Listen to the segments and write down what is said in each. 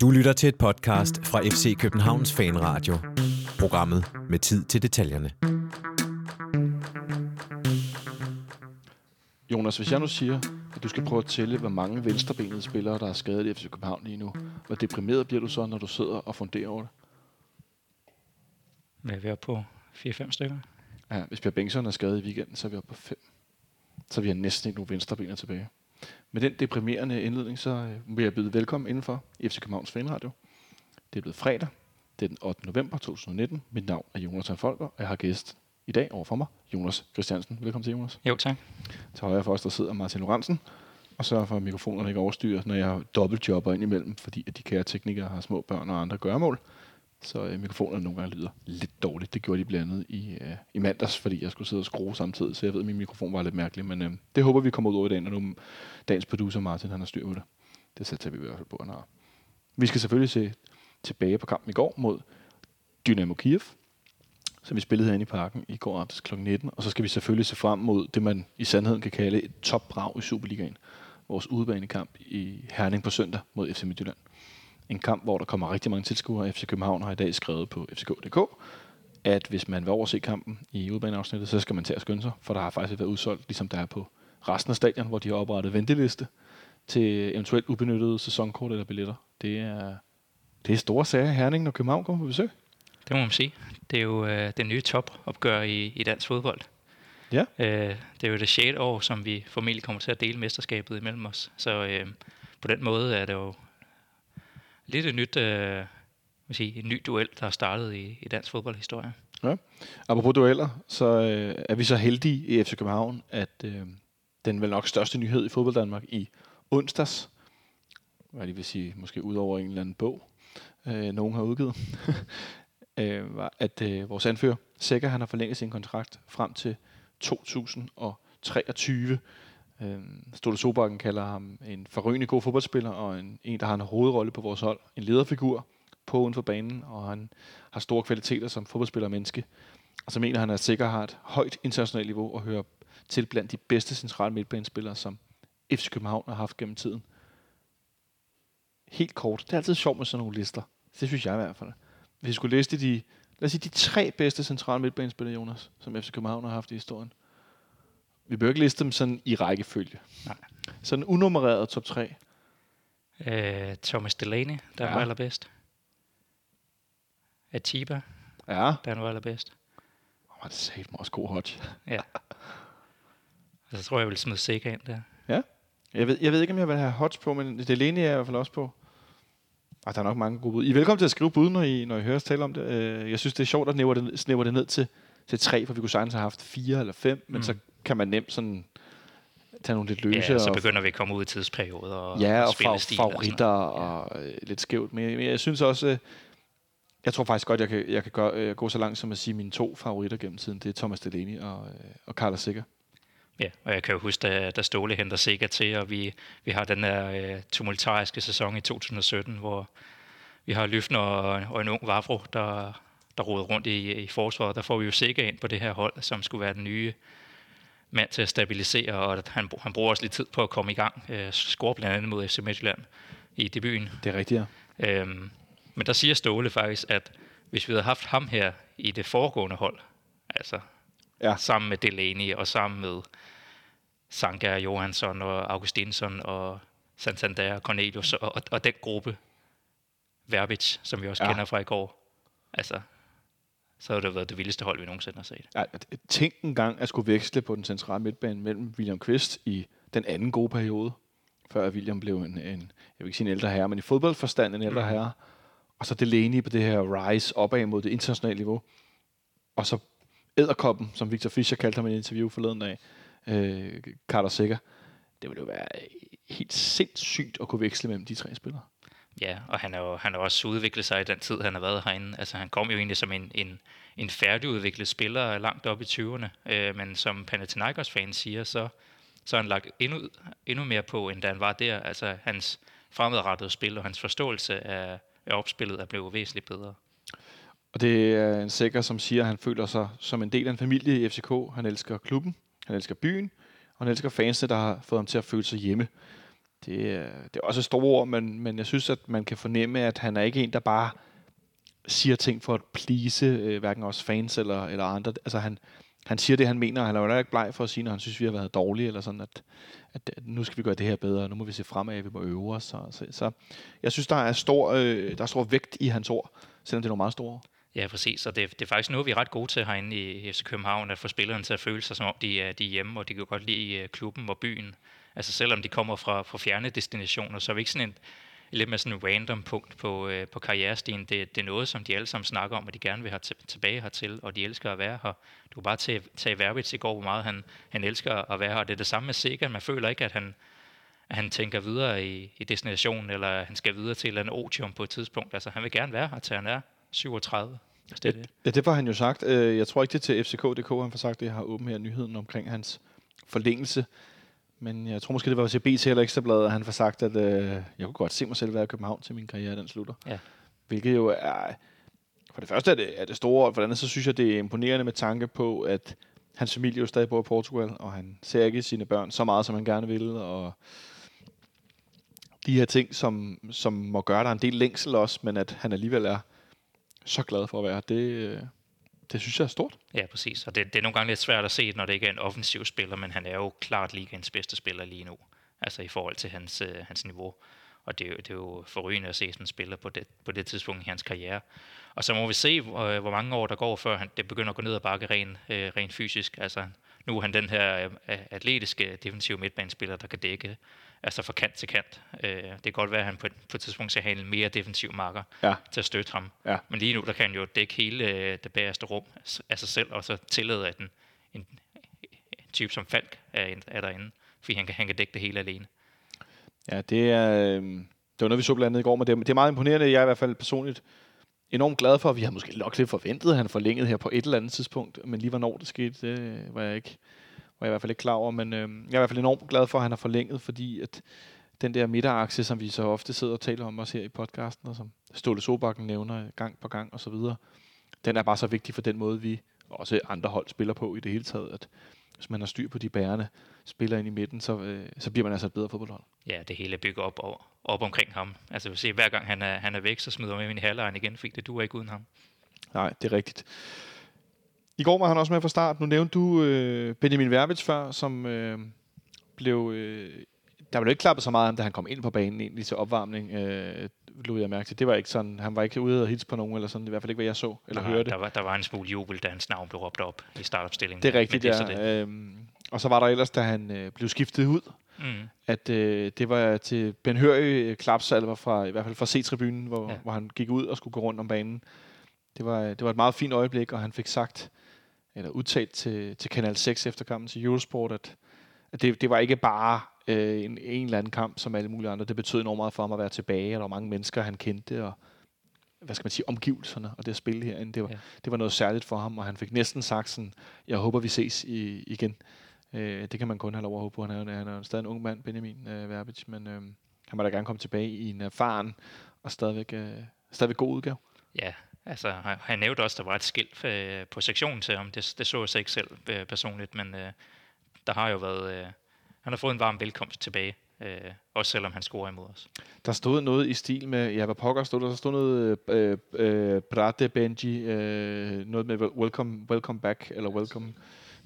Du lytter til et podcast fra FC Københavns Fanradio. Programmet med tid til detaljerne. Jonas, hvis jeg nu siger, at du skal prøve at tælle, hvor mange venstrebenede spillere, der er skadet i FC København lige nu, hvor deprimeret bliver du så, når du sidder og funderer over det? Er vi oppe på? 4-5 stykker? Ja, hvis Per Bengtsson er skadet i weekenden, så er vi oppe på 5. Så vi har næsten ikke nogen venstrebener tilbage. Med den deprimerende indledning, så øh, vil jeg byde velkommen indenfor i FC Københavns Fanradio. Det er blevet fredag. Det er den 8. november 2019. Mit navn er Jonas Folker, og jeg har gæst i dag overfor mig, Jonas Christiansen. Velkommen til, Jonas. Jo, tak. Til højre for os, der sidder Martin Lorentzen, og sørger for, at mikrofonerne ikke overstyrer, når jeg dobbeltjobber ind imellem, fordi at de kære teknikere har små børn og andre gørmål. Så øh, mikrofonerne nogle gange lyder lidt dårligt. Det gjorde de blandt andet i, øh, i mandags, fordi jeg skulle sidde og skrue samtidig, så jeg ved, at min mikrofon var lidt mærkelig, men øh, det håber vi kommer ud over i dag, når nu dagens producer Martin han har styr på det. Det sætter vi i hvert fald på, han har. Vi skal selvfølgelig se tilbage på kampen i går mod Dynamo Kiev, som vi spillede herinde i parken i går aftes kl. 19. Og så skal vi selvfølgelig se frem mod det, man i sandheden kan kalde et topbrag i Superligaen. Vores udebanekamp i Herning på søndag mod FC Midtjylland. En kamp, hvor der kommer rigtig mange tilskuere. FC København har i dag skrevet på fck.dk, at hvis man vil overse kampen i udebaneafsnittet, så skal man tage at skynde sig, for der har faktisk været udsolgt, ligesom der er på resten af stadion, hvor de har oprettet venteliste til eventuelt ubenyttede sæsonkort eller billetter. Det er, det er store sager Herning, når København kommer på besøg. Det må man sige. Det er jo øh, det nye topopgør i, i dansk fodbold. Ja. Øh, det er jo det 6. år, som vi formentlig kommer til at dele mesterskabet imellem os. Så øh, på den måde er det jo lidt et nyt, øh, vil sige, en ny duel, der er startet i, i dansk fodboldhistorie. Ja. Apropos dueller, så øh, er vi så heldige i FC København, at øh, den vel nok største nyhed i fodbold Danmark i onsdags, hvad det vil sige, måske ud over en eller anden bog, øh, nogen har udgivet, øh, var, at øh, vores anfører, Sækker, han har forlænget sin kontrakt frem til 2023. Øh, Ståle Sobakken kalder ham en forrygende god fodboldspiller, og en, en, der har en hovedrolle på vores hold. En lederfigur på uden for banen, og han har store kvaliteter som fodboldspiller og menneske. Og så mener han, at sikkert har et højt internationalt niveau og hører til blandt de bedste centrale midtbanespillere, som FC København har haft gennem tiden. Helt kort. Det er altid sjovt med sådan nogle lister. Det synes jeg i hvert fald. Hvis vi skulle liste de, lad os sige, de tre bedste centrale midtbanespillere, Jonas, som FC København har haft i historien. Vi bør ikke liste dem sådan i rækkefølge. Nej. Sådan unummereret top 3. Øh, Thomas Delaney, der Ja. ja. var allerbedst. Atiba, Ja. der var allerbedst. Åh, det sagde mig også god hot. Ja. Og så tror jeg, jeg vil smide Sega ind der. Jeg ved, jeg ved ikke, om jeg vil have hots på, men Delaney er jeg i hvert fald også på. Og der er nok mange gode bud. I er velkommen til at skrive bud, når I, når I hører os tale om det. Øh, Jeg synes, det er sjovt at snævre det, snævre det ned til, til tre, for vi kunne sagtens have haft fire eller fem, men Mm. så kan man nemt sådan tage nogle lidt løse. Ja, så og, begynder vi at komme ud i tidsperioder og, ja, og og favoritter noget. og, øh, lidt skævt. Men, men jeg synes også, øh, jeg tror faktisk godt, jeg kan, jeg kan gøre, øh, gå så langt som at sige, at mine to favoritter gennem tiden, det er Thomas Delaney og, og Carlos Sikker. Ja, og jeg kan jo huske, da, da Ståle henter Sega til, og vi, vi har den der øh, tumultariske sæson i 2017, hvor vi har Lyfner og, og en ung Vavro, der, der roder rundt i, i forsvaret. Der får vi jo Sega ind på det her hold, som skulle være den nye mand til at stabilisere, og han, han bruger også lidt tid på at komme i gang. Øh, score blandt andet mod FC Midtjylland i debuten. Det er rigtigt, ja. Øhm, men der siger Ståle faktisk, at hvis vi havde haft ham her i det foregående hold, altså Ja. sammen med Delaney og sammen med Sanka Johansson og Augustinsson og Santander og Cornelius og, og, og den gruppe, Verbic, som vi også ja. kender fra i går, altså, så havde det været det vildeste hold, vi nogensinde har set. Ja, tænk en gang at skulle veksle på den centrale midtbane mellem William Quist i den anden gode periode, før William blev en, en jeg vil ikke sige en ældre herre, men i fodboldforstand en ældre Mhm. herre, og så Delaney på det her rise opad mod det internationale niveau, og så æderkoppen, som Victor Fischer kaldte ham i et interview forleden dag, øh, Carter Sikker. Det ville jo være helt sindssygt at kunne veksle mellem de tre spillere. Ja, og han har jo han har også udviklet sig i den tid, han har været herinde. Altså, han kom jo egentlig som en, en, en færdigudviklet spiller langt op i 20'erne, øh, men som Panathinaikos-fan siger, så, så har han lagt endnu, endnu mere på, end da han var der. Altså, hans fremadrettede spil og hans forståelse af, af opspillet er blevet væsentligt bedre. Og det er en sikker, som siger, at han føler sig som en del af en familie i FCK. Han elsker klubben, han elsker byen, og han elsker fansene, der har fået ham til at føle sig hjemme det, øh, det er også store ord, men, men jeg synes, at man kan fornemme, at han er ikke en, der bare siger ting for at please øh, hverken os fans eller, eller andre. Altså han, han siger det, han mener, og han er jo ikke bleg for at sige, når han synes, vi har været dårlige, eller sådan, at, at, at nu skal vi gøre det her bedre, og nu må vi se fremad, vi må øve os. Så, så, så jeg synes, der er, stor, øh, der er stor vægt i hans ord, selvom det er nogle meget store ord. Ja, præcis. Og det, det er faktisk noget, vi er ret gode til herinde i FC København, at få spillerne til at føle sig, som om de er, de er hjemme, og de kan godt lide øh, klubben og byen. Altså selvom de kommer fra, fra fjerne destinationer, så er vi ikke sådan en, lidt mere sådan en random punkt på, øh, på karrierestien. Det, det er noget, som de alle sammen snakker om, at de gerne vil have tilbage hertil, og de elsker at være her. Du kan bare tage, tage Verbitz i går, hvor meget han, han elsker at være her. Det er det samme med Sega. Man føler ikke, at han, at han tænker videre i, i destinationen, eller at han skal videre til et eller andet otium på et tidspunkt. Altså, han vil gerne være her, til han er 37. Altså, det er det. Ja, det var han jo sagt. Øh, Jeg tror ikke, det er til FCK.dk, han får sagt det. Jeg har åbent her nyheden omkring hans forlængelse. Men jeg tror måske, det var til BT eller Ekstrabladet, at han får sagt, at øh, jeg kunne godt se mig selv være i København til min karriere, den slutter. Ja. Hvilket jo er... For det første er det, er det store, og for det andet, så synes jeg, det er imponerende med tanke på, at hans familie jo stadig bor i Portugal, og han ser ikke sine børn så meget, som han gerne vil, og de her ting, som, som må gøre der en del længsel også, men at han alligevel er så glad for at være det, øh, det synes jeg er stort. Ja, præcis. Og det, det er nogle gange lidt svært at se, når det ikke er en offensiv spiller, men han er jo klart ligens bedste spiller lige nu. Altså i forhold til hans, øh, hans niveau. Og det er, jo, det er jo forrygende at se sådan en spiller på det, på det tidspunkt i hans karriere. Og så må vi se, hvor, øh, hvor mange år der går, før han, det begynder at gå ned ad bakke rent, øh, rent fysisk. Altså nu er han den her øh, atletiske defensive midtbanespiller, der kan dække altså fra kant til kant. Øh, det kan godt være, at han på, på et tidspunkt skal have en mere defensiv marker Ja. til at støtte ham. Ja. Men lige nu, der kan han jo dække hele øh, det bagerste rum af sig selv, og så tillade, at en, en, type som Falk er, er derinde, fordi han kan, han kan dække det hele alene. Ja, det er, øh, det var noget, vi så blandt andet i går, men det, det er meget imponerende. Jeg er i hvert fald personligt enormt glad for, at vi har måske nok lidt forventet, at han forlængede her på et eller andet tidspunkt, men lige hvornår det skete, det var jeg ikke var jeg i hvert fald ikke klar over, men øh, jeg er i hvert fald enormt glad for, at han har forlænget, fordi at den der midterakse, som vi så ofte sidder og taler om også her i podcasten, og som Ståle Sobakken nævner gang på gang og så videre, den er bare så vigtig for den måde, vi og også andre hold spiller på i det hele taget, at hvis man har styr på de bærende spillere ind i midten, så, øh, så bliver man altså et bedre fodboldhold. Ja, det hele bygger op, op, op omkring ham. Altså, vi se, hver gang han er, han er væk, så smider man ind i halvlejen igen, fordi det duer ikke uden ham. Nej, det er rigtigt. I går var han også med fra start. Nu nævnte du øh, Benjamin Verbitz før, som øh, blev... Øh, der blev ikke klappet så meget ham, da han kom ind på banen egentlig til opvarmning, øh, lod jeg mærke til. Det var ikke sådan, han var ikke ude og hilse på nogen, eller sådan, i hvert fald ikke, hvad jeg så eller Nej, hørte. Der var, der var en smule jubel, da hans navn blev råbt op i startopstillingen. Det er rigtigt, det ja. det. Øhm, og så var der ellers, da han øh, blev skiftet ud, Mm. at øh, det var til Ben Hørø klapsalver fra, i hvert fald fra C-tribunen, hvor, ja. Ja. hvor han gik ud og skulle gå rundt om banen. Det var, det var et meget fint øjeblik, og han fik sagt, eller udtalt til, til Kanal 6 efter kampen til Eurosport, at, at det, det var ikke bare øh, en, en eller anden kamp som alle mulige andre. Det betød enormt meget for ham at være tilbage, og der var mange mennesker, han kendte, og hvad skal man sige, omgivelserne og det at spille herinde. Det var, ja. Det var noget særligt for ham, og han fik næsten sagt sådan, jeg håber, vi ses i, igen. Øh, det kan man kun have lov at håbe på. Han er, han er stadig en ung mand, Benjamin øh, Verbitz, men øh, han må da gerne komme tilbage i en erfaren og stadigvæk, øh, stadigvæk god udgave. Ja, altså han, han nævnte også, at der var et skilt øh, på sektionen til ham. Det, det så jeg så ikke selv øh, personligt, men øh, der har jo været... Øh, han har fået en varm velkomst tilbage, øh, også selvom han scorer imod os. Der stod noget i stil med, ja, hvad pokker stod der? Der stod noget øh, øh, øh Brate Benji, øh, noget med welcome, welcome back, eller welcome,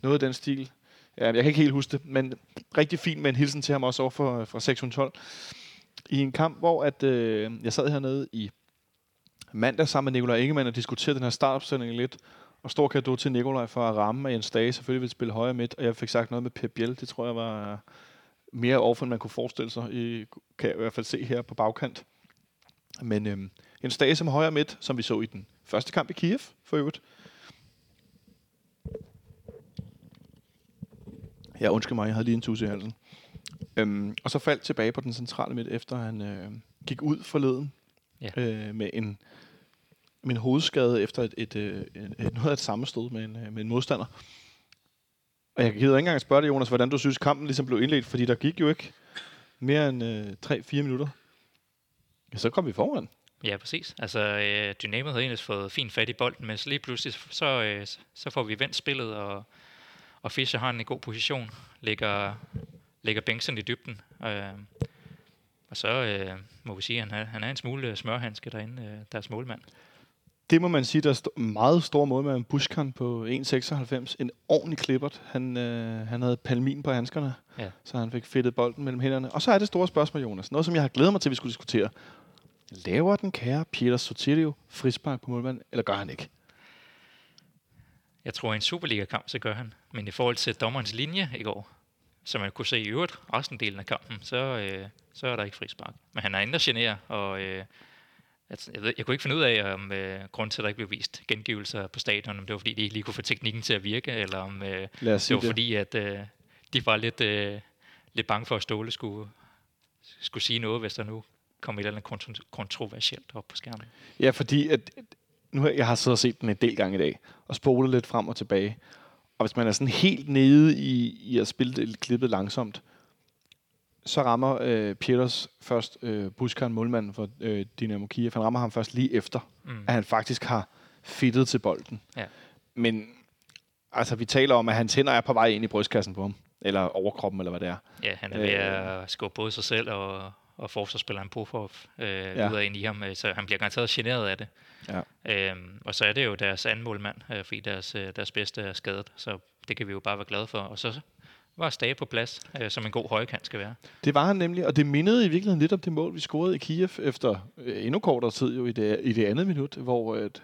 noget af den stil. Ja, jeg kan ikke helt huske det, men rigtig fint med en hilsen til ham også over for, fra 612. I en kamp, hvor at, øh, jeg sad hernede i mandag sammen med Nikolaj Ingemann og diskuterede den her startopstilling lidt, og stor kado til Nikolaj for at ramme, at Jens Dage selvfølgelig ville spille højre midt, og jeg fik sagt noget med Pep Biel, det tror jeg var mere overfor, end man kunne forestille sig, i, kan jeg i hvert fald se her på bagkant. Men øhm, Jens Dage som højre midt, som vi så i den første kamp i Kiev, for øvrigt. Ja, undskyld mig, jeg havde lige en tusse i halsen. Øhm, og så faldt tilbage på den centrale midt, efter han øh, gik ud forleden Ja. øh, med en min hovedskade efter et, et, øh, et, et, noget af et sammenstød med en, øh, med en modstander. Og jeg gider ikke engang spørge dig, Jonas, hvordan du synes, kampen ligesom blev indledt, fordi der gik jo ikke mere end øh, 3-4 minutter. Ja, så kom vi foran. Ja, præcis. Altså, øh, Dynamo havde egentlig fået fint fat i bolden, men så lige pludselig, så, øh, så får vi vendt spillet, og, og Fischer har en god position, lægger, lægger Bengtsen i dybden. Øh, Og så øh, må vi sige, at han er, han er en smule øh, smørhandske derinde, øh, deres målmand. Det må man sige, der er st- meget stor måde med Buskan på 1,96. En ordentlig klippert. Han, øh, han havde palmin på handskerne, Ja. så han fik fedtet bolden mellem hænderne. Og så er det store spørgsmål, Jonas. Noget, som jeg har glædet mig til, at vi skulle diskutere. Laver den kære Peter Sotilio frispark på målmanden, eller gør han ikke? Jeg tror, i en Superliga-kamp, så gør han. Men i forhold til dommerens linje i går, som man kunne se i øvrigt resten delen af kampen, så, øh, så er der ikke frispark. Men han er inde og generer, og øh, jeg, ved, jeg kunne ikke finde ud af, om øh, grund til, at der ikke blev vist gengivelser på stadion, om det var fordi, de ikke lige kunne få teknikken til at virke, eller om øh, det var det. fordi, at øh, de var lidt, øh, lidt bange for, at Ståle skulle, skulle sige noget, hvis der nu kom et eller andet kontro- kontroversielt op på skærmen. Ja, fordi at, nu har jeg har siddet og set den en del gange i dag, og spolet lidt frem og tilbage. Og hvis man er sådan helt nede i, i at spille det klippet langsomt, så rammer øh, Peters først øh, Buskan, målmanden for øh, Dynamo Kiev. Han rammer ham først lige efter, Mm. at han faktisk har fittet til bolden. Ja. Men altså, vi taler om, at hans hænder er på vej ind i brystkassen på ham. Eller overkroppen, eller hvad det er. Ja, han er ved at skubbe både sig selv og, og forsvarsspilleren Pofov øh, Ja. ja. videre ind i ham, øh, så han bliver garanteret generet af det. Ja. Øhm, og så er det jo deres anden målmand, øh, fordi deres, øh, deres bedste er skadet, så det kan vi jo bare være glade for. Og så var Stage på plads, øh, som en god højkant skal være. Det var han nemlig, og det mindede i virkeligheden lidt om det mål, vi scorede i Kiev efter øh, endnu kortere tid jo i det, i det andet minut, hvor at,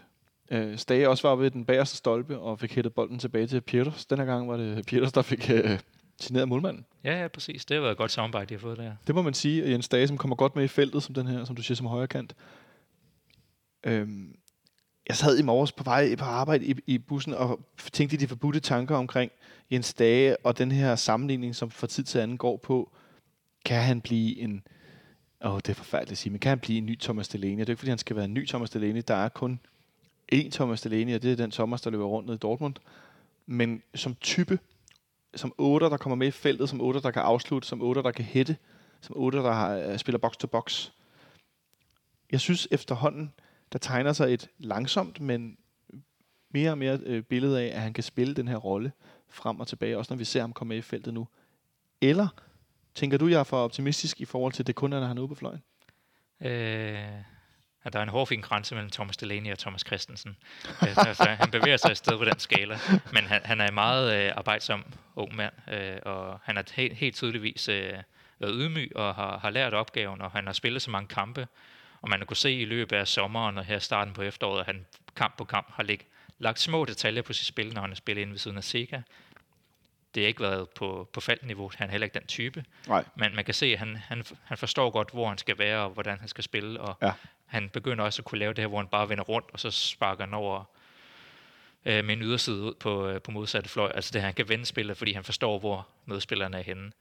øh, Stage også var ved den bagerste stolpe og fik hættet bolden tilbage til Pieters. Den her gang var det Pieters, der fik øh, signeret målmanden. Ja, ja, præcis. Det har været et godt samarbejde, de har fået der. Det må man sige, at Jens Stage, som kommer godt med i feltet, som den her, som du siger, som højre kant. Øhm, jeg sad i morges på vej på arbejde i, i bussen og tænkte de forbudte tanker omkring Jens Dage og den her sammenligning, som fra tid til anden går på, kan han blive en, åh, det er forfærdeligt at sige, men kan han blive en ny Thomas Delaney? Det er ikke, fordi han skal være en ny Thomas Delaney. Der er kun én Thomas Delaney, og det er den Thomas, der løber rundt ned i Dortmund. Men som type, som otter, der kommer med i feltet, som otter, der kan afslutte, som otter, der kan hætte, som otter, der har, øh, spiller box to box. Jeg synes efterhånden, der tegner sig et langsomt, men mere og mere øh, billede af, at han kan spille den her rolle frem og tilbage, også når vi ser ham komme med i feltet nu. Eller tænker du, jeg er for optimistisk i forhold til, det kun er, når han er ude på fløjen? Øh, at der er en hårfin grænse mellem Thomas Delaney og Thomas Christensen. Altså, han bevæger sig et sted på den skala, men han, han er en meget øh, arbejdsom ung mand, øh, og han har helt, helt tydeligvis øh, været ydmyg og har, har lært opgaven, og han har spillet så mange kampe, og man kunne se i løbet af sommeren og her starten på efteråret, at han kamp på kamp har lig, lagt små detaljer på sit spil, når han har spillet inde ved siden af Sega. Det har ikke været på, på faldniveau. Han er heller ikke den type. Nej. Men man kan se, at han, han, han forstår godt, hvor han skal være, og hvordan han skal spille. Og Ja. han begynder også at kunne lave det her, hvor han bare vender rundt, og så sparker han over øh, med en yderside ud på, øh, på modsatte fløj. Altså det, han kan vende spillet, fordi han forstår, hvor medspillerne er henne.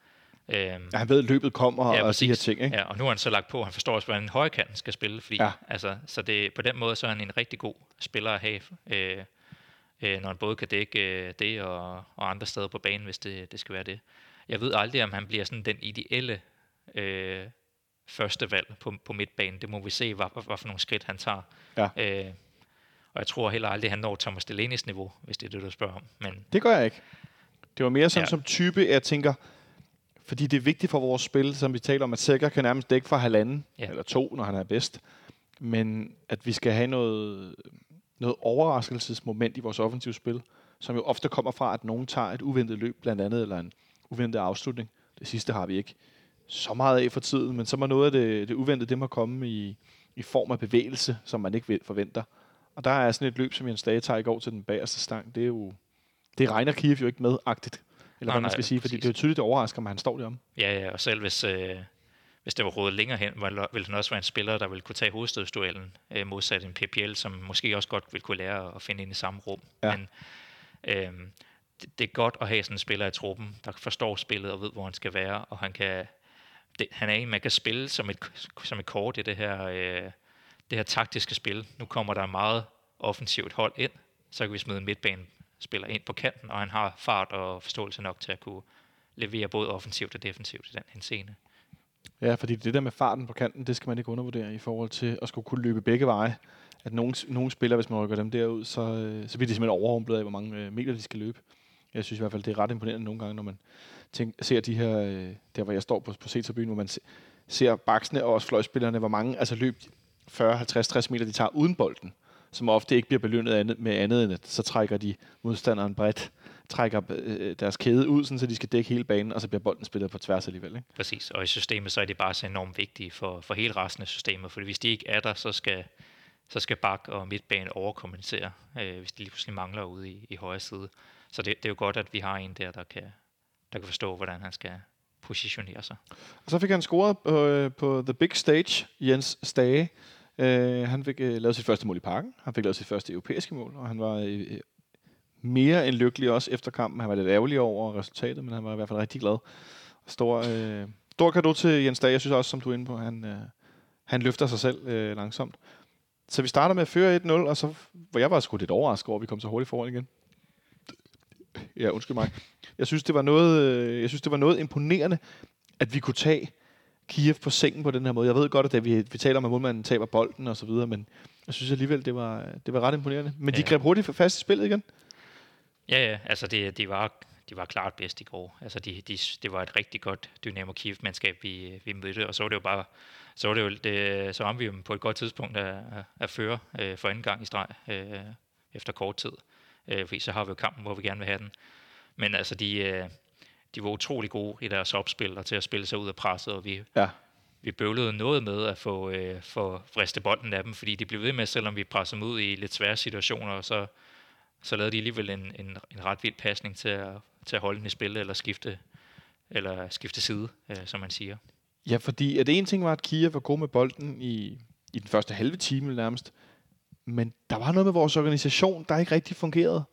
Øhm, Ja, han ved, at løbet kommer og, og de her ting. Ikke? Ja, og nu har han så lagt på, han forstår også, hvordan en højkant skal spille, fordi, Ja. ja. altså, så det, på den måde så er han en rigtig god spiller at have, øh, øh, når han både kan dække øh, det og, og andre steder på banen, hvis det, det skal være det. Jeg ved aldrig, om han bliver sådan den ideelle øh, første valg på, på midtbanen. Det må vi se, hvad, hvad for nogle skridt han tager. Ja. Øh, og jeg tror heller aldrig, han når Thomas Delaney's niveau, hvis det er det, du spørger om. Men Det gør jeg ikke. Det var mere sådan Ja. som type, at jeg tænker, fordi det er vigtigt for vores spil, som vi taler om, at Sækker kan nærmest dække for halvanden, ja. Eller to, når han er bedst. Men at vi skal have noget, noget overraskelsesmoment i vores offensive spil, som jo ofte kommer fra, at nogen tager et uventet løb, blandt andet, eller en uventet afslutning. Det sidste har vi ikke så meget af for tiden, men så må noget af det, det uventede, det må komme i, i form af bevægelse, som man ikke forventer. Og der er sådan et løb, som Jens Dage tager i går til den bagerste stang. Det er jo det regner Kiev jo ikke med-agtigt. Eller hvad man skal sige, fordi præcis. det er jo tydeligt, det overrasker mig, at han står derom. Ja, ja, og selv hvis, øh, hvis det var rådet længere hen, ville han også være en spiller, der ville kunne tage hovedstødsduellen, øh, modsat en PPL, som måske også godt ville kunne lære at finde ind i samme rum. Ja. Men øh, det, det er godt at have sådan en spiller i truppen, der forstår spillet og ved, hvor han skal være, og han kan det, han er en, man kan spille som et, som et kort i det her, øh, det her taktiske spil. Nu kommer der meget offensivt hold ind, så kan vi smide en midtbane spiller ind på kanten, og han har fart og forståelse nok til at kunne levere både offensivt og defensivt i den henseende. Ja, fordi det der med farten på kanten, det skal man ikke undervurdere i forhold til at skulle kunne løbe begge veje. At nogle, nogle spillere, hvis man rykker dem derud, så, øh, så bliver de simpelthen overrumplet af, hvor mange øh, meter de skal løbe. Jeg synes i hvert fald, det er ret imponerende nogle gange, når man tænker, ser de her, øh, der hvor jeg står på, på C-tribunen, hvor man se, ser baksene og også fløjspillerne, hvor mange altså løb 40, 50, 60 meter, de tager uden bolden, som ofte ikke bliver belønnet andet, med andet end, at så trækker de modstanderen bredt, trækker øh, deres kæde ud, sådan, så de skal dække hele banen, og så bliver bolden spillet på tværs alligevel. Ikke? Præcis, og i systemet så er det bare så enormt vigtigt for, for hele resten af systemet, for hvis de ikke er der, så skal, så skal bak og midtbane overkompensere, øh, hvis de lige pludselig mangler ude i, i højre side. Så det, det er jo godt, at vi har en der, der kan, der kan forstå, hvordan han skal positionere sig. Og så fik han scoret på, øh, på The Big Stage, Jens Stage. Øh, han fik øh, lavet sit første mål i parken. Han fik lavet sit første europæiske mål, og han var øh, øh, mere end lykkelig også efter kampen. Han var lidt ærgerlig over resultatet, men han var i hvert fald rigtig glad. Stor, øh, stor kado til Jens Dag. Jeg synes også, som du er inde på, han, øh, han løfter sig selv øh, langsomt. Så vi starter med at føre 1-0, og så, hvor jeg var sgu lidt overrasket over, at vi kom så hurtigt foran igen. Ja, undskyld mig. Jeg synes, det var noget, øh, jeg synes, det var noget imponerende, at vi kunne tage Kiev på sengen på den her måde. Jeg ved godt, at det, vi, vi taler om, at målmanden taber bolden og så videre, men jeg synes alligevel, det var, det var ret imponerende. Men ja. de greb hurtigt fast i spillet igen. Ja, ja, altså det, de, var, de var klart bedst i går. Altså de, de, det var et rigtig godt Dynamo Kiev-mandskab, vi, vi mødte, og så var det jo bare, så var det jo, det, så var vi jo på et godt tidspunkt at, at føre øh, for anden gang i streg øh, efter kort tid. Øh, fordi så har vi jo kampen, hvor vi gerne vil have den. Men altså, de, øh, de var utrolig gode i deres opspil og til at spille sig ud af presset, og vi, ja. vi bøvlede noget med at få, øh, få friste bolden af dem, fordi de blev ved med, selvom vi pressede dem ud i lidt svære situationer, og så så lavede de alligevel en, en, en ret vild pasning til at, til at holde den i spil, eller skifte, eller skifte side, øh, som man siger. Ja, fordi at ene ting var, at Kiev var god med bolden i, i den første halve time nærmest, men der var noget med vores organisation, der ikke rigtig fungerede.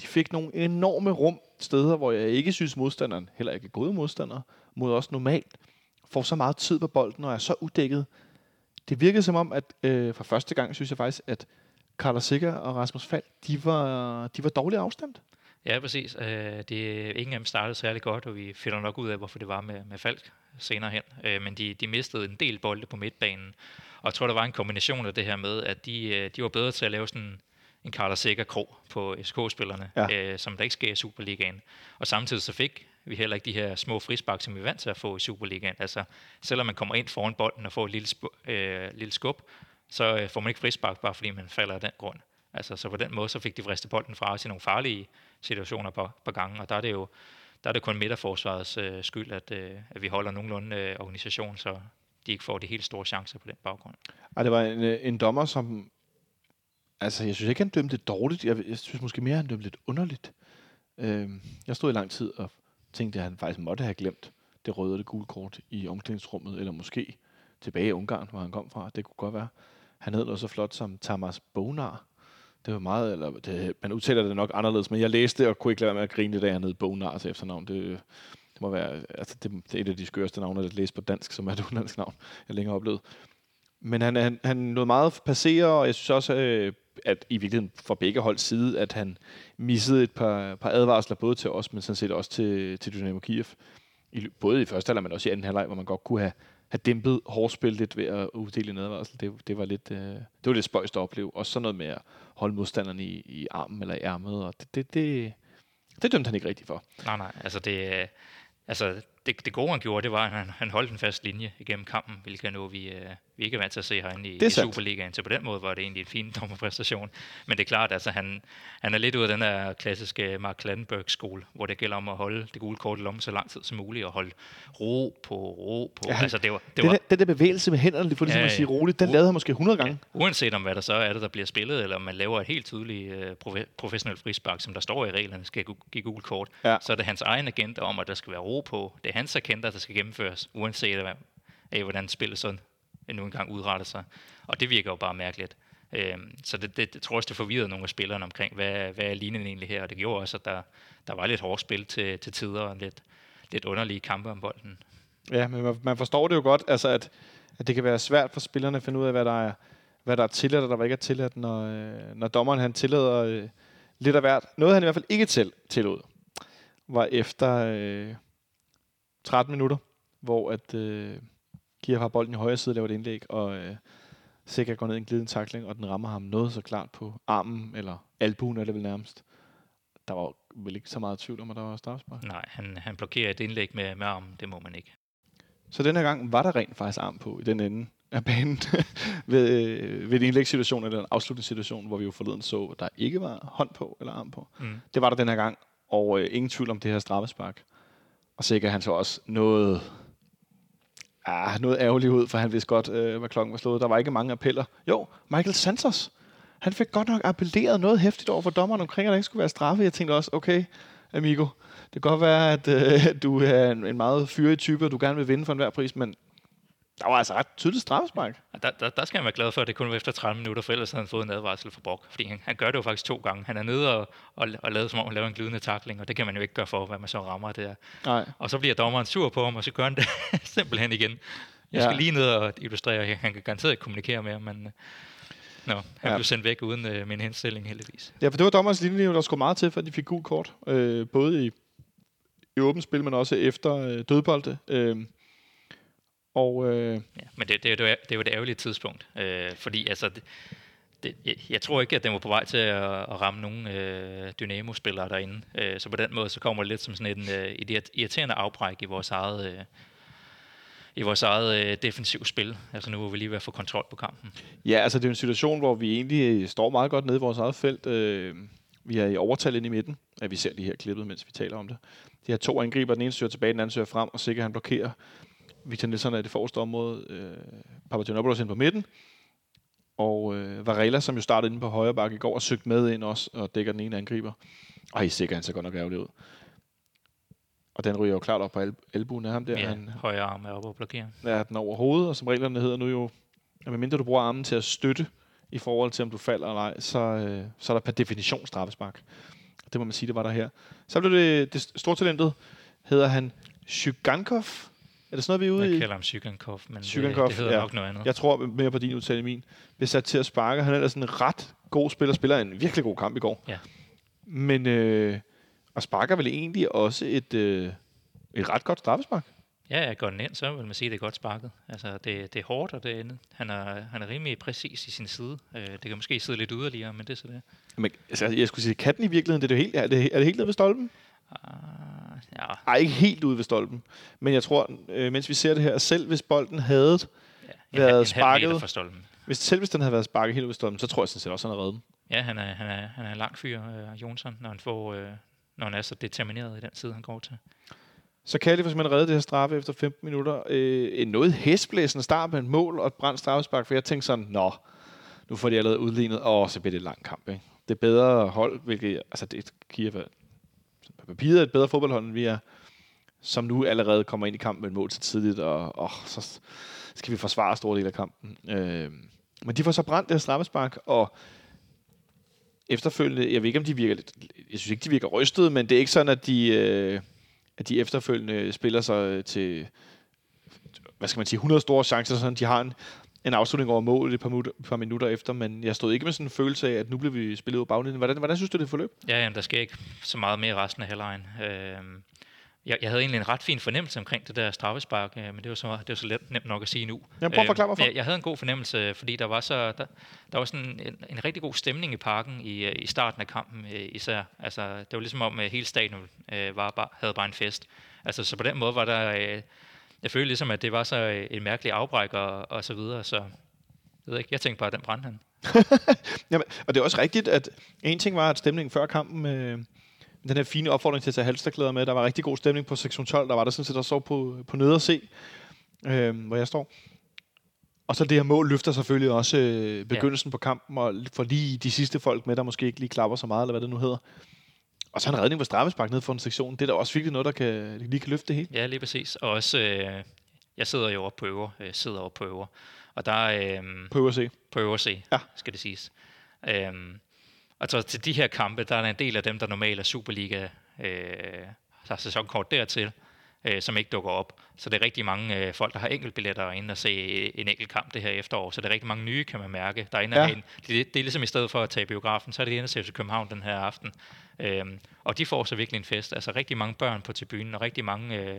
De fik nogle enorme rum steder, hvor jeg ikke synes modstanderen, heller ikke gode modstandere, mod os normalt, får så meget tid på bolden og er så uddækket. Det virkede som om, at øh, for første gang synes jeg faktisk, at Carlos Sikker og Rasmus Fald, de var, de var dårligt afstemt. Ja, præcis. Øh, det, ingen af dem startede særlig godt, og vi finder nok ud af, hvorfor det var med, med Falk senere hen. Øh, men de, de mistede en del bolde på midtbanen. Og jeg tror, der var en kombination af det her med, at de, øh, de var bedre til at lave sådan en Carlos Sikker krog på SK-spillerne, ja. øh, som der ikke sker i Superligaen. Og samtidig så fik vi heller ikke de her små frispark, som vi er vant til at få i Superligaen. Altså, selvom man kommer ind foran bolden og får et lille, sp- øh, lille skub, så øh, får man ikke frispark, bare fordi man falder af den grund. Altså, så på den måde, så fik de vriste bolden fra os i nogle farlige situationer på, på gangen, og der er det jo der er det kun midterforsvarets øh, skyld, at, øh, at vi holder nogenlunde øh, organisation, så de ikke får de helt store chancer på den baggrund. Ej, det var en, øh, en dommer, som... Altså, jeg synes ikke, han dømte dårligt. Jeg, jeg synes måske mere, han dømte lidt underligt. Øh, jeg stod i lang tid og tænkte, at han faktisk måtte have glemt det røde og det gule kort i omklædningsrummet, eller måske tilbage i Ungarn, hvor han kom fra. Det kunne godt være. Han hed noget så flot som Tamas Bonar. Det var meget, eller det, man udtaler det nok anderledes, men jeg læste og kunne ikke lade være med at grine det, da han hed Bonars til efternavn. Det, det må være, altså det, det, er et af de skørste navne, at læse på dansk, som er et udenlandsk navn, jeg længere oplevet. Men han, han, han lod meget passere, og jeg synes også, øh, at i virkeligheden fra begge holds side, at han missede et par, par advarsler, både til os, men sådan set også til, til Dynamo Kiev. I, både i første halvleg, men også i anden halvleg, hvor man godt kunne have, have dæmpet hårdspil lidt ved at uddele en advarsel. Det, det, var lidt, øh, det var lidt spøjst at opleve. Også sådan noget med at holde modstanderen i, i armen eller i ærmet. Og det, det, det, det dømte han ikke rigtigt for. Nej, nej. Altså det, øh, altså det, det gode, han gjorde, det var, at han, han holdt en fast linje igennem kampen, hvilket er noget, vi, øh, vi ikke er vant til at se herinde i, i Superligaen. Så på den måde var det egentlig en fin dommerpræstation. Men det er klart, altså han, han er lidt ud af den her klassiske Mark Klandenberg-skole, hvor det gælder om at holde det gule kort i lommen så lang tid som muligt, og holde ro på ro på. Ja, altså, det var, det den, var, der, den der bevægelse med hænderne, for ligesom ja, at sige roligt, den lavede han måske 100 gange. Ja, uanset om hvad der så er det, der bliver spillet, eller om man laver et helt tydeligt uh, professionelt frispark, som der står i reglerne, skal give gule kort, ja. så er det hans egen agenda om, at der skal være ro på. Det er hans agenda, der skal gennemføres, uanset af, af hvordan spillet sådan nu engang udretter sig. Og det virker jo bare mærkeligt. Øhm, så det, det, det tror jeg også, det forvirrede nogle af spillerne omkring, hvad, hvad er linjen egentlig her, og det gjorde også, at der, der var lidt hårdt spil til, til tider, og lidt, lidt underlige kampe om bolden. Ja, men man, man forstår det jo godt, altså at, at det kan være svært for spillerne at finde ud af, hvad der er, hvad der er tilladt, og der ikke er tilladt, når, øh, når dommeren han tillader øh, lidt af hvert. Noget han i hvert fald ikke til, tillod, var efter øh, 13 minutter, hvor at øh, Kiev har bolden i højre side, laver et indlæg, og øh, Sikker går ned i en glidende takling, og den rammer ham noget så klart på armen, eller albuen er det vel nærmest. Der var vel ikke så meget tvivl om, at der var straffespark. Nej, han, han blokerer et indlæg med, med armen, det må man ikke. Så den her gang var der rent faktisk arm på i den ende af banen ved, øh, ved en indlægssituation eller en afslutningssituation, hvor vi jo forleden så, at der ikke var hånd på eller arm på. Mm. Det var der den her gang, og øh, ingen tvivl om det her straffespark. Og sikkert han så også noget, ah, noget ærgerligt ud, for han vidste godt, øh, hvad klokken var slået. Der var ikke mange appeller. Jo, Michael Santos, han fik godt nok appelleret noget hæftigt over for dommeren omkring, at der ikke skulle være straffe. Jeg tænkte også, okay, amigo, det kan godt være, at øh, du er en, en meget fyrig type, og du gerne vil vinde for enhver pris, men der var altså ret tydeligt straffespark. Der, der, der skal han være glad for, at det kun var efter 30 minutter, for ellers havde han fået en advarsel for Brock. Fordi han, han gør det jo faktisk to gange. Han er nede og, og, og lavet som om han laver en glidende takling, og det kan man jo ikke gøre for, hvad man så rammer der. Nej. Og så bliver dommeren sur på ham, og så gør han det simpelthen igen. Jeg Ja. skal lige ned og illustrere, han kan garanteret ikke kommunikere mere, men øh, nå, han Ja. ja. blev sendt væk uden øh, min henstilling heldigvis. Ja, for det var dommerens linje, der skulle meget til, for de fik gul kort. Øh, både i, i åbent spil, men også efter øh, dødbolde. Øh, og øh, Ja, men det, det, er jo- det er jo et ærgerligt tidspunkt, øh, fordi altså, det, det, jeg, jeg tror ikke, at den var på vej til at, at ramme nogen øh, Dynamo-spillere derinde. Øh, så på den måde, så kommer det lidt som sådan en øh, et irriterende afbræk i vores eget, øh, i vores eget øh, defensiv spil. Altså nu hvor vi lige ved at få kontrol på kampen. ja, altså det er jo en situation, hvor vi egentlig står meget godt nede i vores eget felt. Øh, vi er i overtal inde i midten. Ja, vi ser lige her klippet, mens vi taler om det. De her to angriber, den ene søger tilbage, den anden søger frem, og sikkert han blokerer. Victor Nielsen er i det forreste område. Øh, Papagenopoulos ind på midten. Og øh, Varela, som jo startede inde på højre bakke i går, og søgt med ind også, og dækker den ene angriber. Ej, sikkert han ser godt nok ærgerlig ud. Og den ryger jo klart op på albuen af ham der. Ja, Han, højre arm er oppe og blokere. er den over hovedet, og som reglerne hedder nu jo, at medmindre du bruger armen til at støtte i forhold til, om du falder eller ej, så, øh, så er der per definition straffespark. Det må man sige, det var der her. Så blev det, det store talentet, hedder han Shugankov. Er det sådan noget, vi er ude Jeg i? kalder ham Sygankov, men Sygankov, det, det hedder ja. nok noget andet. Jeg tror mere på din udtale end min. Bliver sat til at sparke. Han er ellers en ret god spiller. Spiller en virkelig god kamp i går. Ja. Men øh, og sparker vel egentlig også et, øh, et ret godt straffespark. Ja, jeg går den ind, så vil man sige, at det er godt sparket. Altså, det, det er hårdt, og det er, han, er, han er rimelig præcis i sin side. Øh, det kan måske sidde lidt yderligere, men det er så det. Men, altså, jeg skulle sige, kan den i virkeligheden, det er, det helt, er, det, er det helt nede ved stolpen? Uh, ja, Ej, ikke helt ude ved stolpen. Men jeg tror, øh, mens vi ser det her, selv hvis bolden havde, ja en, Været en halv sparket. fra stolpen. hvis, selv hvis den havde været sparket helt ude ved stolpen, så tror jeg sådan set også, han havde reddet den. Ja, han er, han er, han er en lang fyr, øh, Jonsson, når han, får, øh, når han er så determineret i den side, han går til. Så Kalli får simpelthen reddet det her straffe efter 15 minutter. Øh, en noget hæsblæsende start med et mål og et brændt straffespark, for jeg tænkte sådan, nå, nu får de allerede udlignet, og så bliver det en lang kamp. Ikke? Det bedre hold, hvilket, altså det er Kiev er, på papiret et bedre fodboldhold, end vi er, som nu allerede kommer ind i kampen med et mål så tidligt, og, og så skal vi forsvare store del af kampen. Øh, men de får så brændt det her straffespark, og efterfølgende, jeg ved ikke, om de virker lidt, jeg synes ikke, de virker rystet, men det er ikke sådan, at de, øh, at de efterfølgende spiller sig øh, til, hvad skal man sige, 100 store chancer, sådan de har en, en afslutning over mål et par, minutter, par minutter efter, men jeg stod ikke med sådan en følelse af, at nu blev vi spillet ud af baglinjen. Hvordan, hvordan synes du, det forløb? Ja, jamen, der sker ikke så meget mere resten af halvlejen. Øh, jeg, jeg havde egentlig en ret fin fornemmelse omkring det der straffespark, øh, men det var så, det var så let, nemt nok at sige nu. Jamen, prøv at forklare mig for. jeg, jeg havde en god fornemmelse, fordi der var så der, der var sådan en, en rigtig god stemning i parken i, øh, i starten af kampen øh, især. Altså, det var ligesom om øh, hele stadion øh, var bare, havde bare en fest. Altså, så på den måde var der... Øh, jeg følte ligesom, at det var så øh, en mærkelig afbræk og, og så videre, så jeg ved ikke, jeg tænkte bare, at den brændte han. Jamen, og det er også rigtigt, at en ting var, at stemningen før kampen, øh, den her fine opfordring til at tage halsterklæder med, der var rigtig god stemning på sektion 12, der var der sådan set, der så på, på nede og se, øh, hvor jeg står. Og så det her mål løfter selvfølgelig også øh, begyndelsen ja. på kampen, og får lige de sidste folk med, der måske ikke lige klapper så meget, eller hvad det nu hedder. Og så en redning på straffespark ned for en sektion. Det er da også virkelig noget, der kan, lige kan løfte det hele. Ja, lige præcis. Og også, øh, jeg sidder jo oppe på øver, øh, sidder oppe på øver, og der er øh, På øvre se. på øver C, Ja. skal det siges. Øhm, og så til de her kampe, der er der en del af dem, der normalt er Superliga, øh, har sæsonkort dertil, øh, som ikke dukker op. Så det er rigtig mange øh, folk, der har enkeltbilletter inde og se øh, en enkelt kamp det her efterår. Så det er rigtig mange nye, kan man mærke. Der er inde Ja. en, det, det er ligesom i stedet for at tage i biografen, så er det inde til København den her aften. Øhm, og de får så virkelig en fest. Altså rigtig mange børn på tribunen, og rigtig mange øh,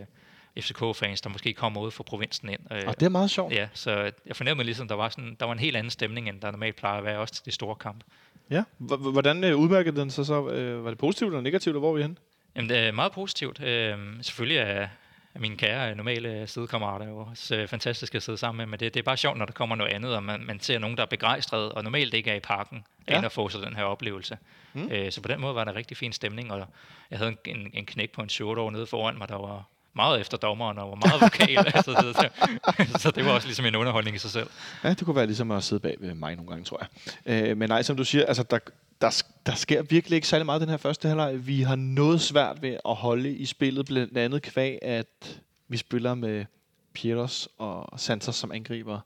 FCK-fans, der måske kommer ud fra provinsen ind. Øh, Og det er meget sjovt. Ja, så jeg fornemmede ligesom, der var, sådan, der var en helt anden stemning, end der normalt plejer at være, også til de store kampe. Ja. Hvordan øh, udmærkede den sig så? Øh, var det positivt eller negativt, og hvor er vi henne? Jamen, det er meget positivt. Øhm, selvfølgelig er, mine kære normale sidekammerater. Jo også øh, fantastisk at sidde sammen med, men det, det er bare sjovt, når der kommer noget andet, og man, man ser nogen, der er begejstret, og normalt ikke er i parken, ja. end at få sig den her oplevelse. Mm. Øh, så på den måde var der rigtig fin stemning, og jeg havde en, en, en knæk på en short over nede foran mig, der var meget efter dommeren og var meget vokal. altså, så, så, så det var også ligesom en underholdning i sig selv. Ja, det kunne være ligesom at sidde bag ved mig nogle gange, tror jeg. Øh, men nej, som du siger, altså, der, der, der sker virkelig ikke særlig meget den her første halvleg. Vi har noget svært ved at holde i spillet, blandt andet kvæg, at vi spiller med Pietos og Santos som angriber.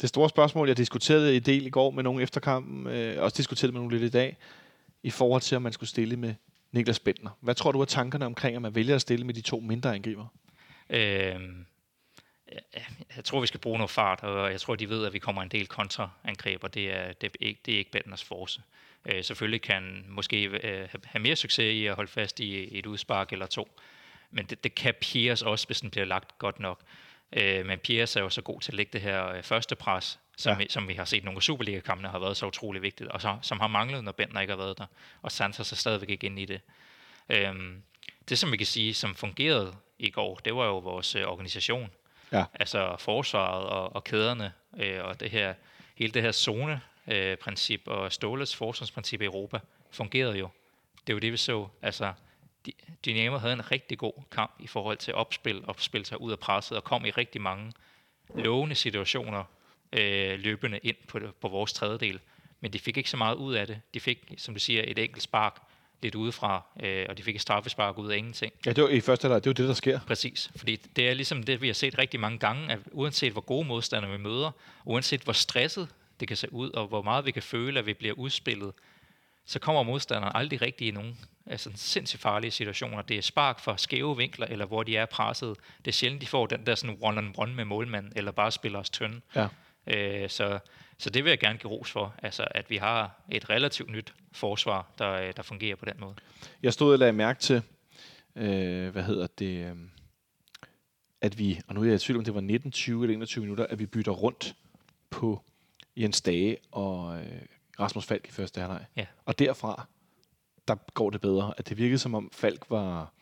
Det store spørgsmål, jeg diskuterede i del i går med nogle efterkampen, øh, også diskuterede med nogle lidt i dag, i forhold til, om man skulle stille med Niklas Bentner. Hvad tror du er tankerne omkring, at man vælger at stille med de to mindre angriber? Øhm, jeg tror, vi skal bruge noget fart, og jeg tror, de ved, at vi kommer en del kontraangreb, og det er, det er ikke, det er ikke Bentners force. Øh, selvfølgelig kan måske øh, have mere succes i at holde fast i et udspark eller to, men det, det kan Piers også, hvis den bliver lagt godt nok. Øh, men Piers er jo så god til at lægge det her øh, første pres, som, ja. vi, som vi har set nogle Superliga-kampene har været så utrolig vigtigt, og så, som har manglet, når Bentner ikke har været der, og Santos er stadigvæk ikke inde i det. Øhm, det, som vi kan sige, som fungerede i går, det var jo vores øh, organisation. Ja. Altså forsvaret og, og kæderne, øh, og det her, hele det her zone-princip øh, og Ståles forsvarsprincip i Europa fungerede jo. Det er jo det, vi så. Altså, Dynamo havde en rigtig god kamp i forhold til opspil, og sig ud af presset, og kom i rigtig mange lovende situationer øh, løbende ind på, på vores tredjedel. Men de fik ikke så meget ud af det. De fik, som du siger, et enkelt spark lidt udefra, øh, og de fik et straffespark ud af ingenting. Ja, det var i første halvleg, det er jo det, der sker. Præcis, fordi det er ligesom det, vi har set rigtig mange gange, at uanset hvor gode modstandere vi møder, uanset hvor stresset det kan se ud, og hvor meget vi kan føle, at vi bliver udspillet, så kommer modstanderen aldrig rigtig i nogen altså sindssygt farlige situationer. Det er spark for skæve vinkler, eller hvor de er presset. Det er sjældent, de får den der sådan one-on-one med målmanden, eller bare spiller os tynde. Ja. Øh, så, så det vil jeg gerne give ros for, altså at vi har et relativt nyt forsvar, der, der fungerer på den måde. Jeg stod og lagde mærke til, øh, hvad hedder det, øh, at vi, og nu er jeg i tvivl om det var 19, 20 eller 21 minutter, at vi bytter rundt på Jens Dage og øh, Rasmus Falk i første halvleg. Ja. Og derfra, der går det bedre. At det virkede som om Falk var,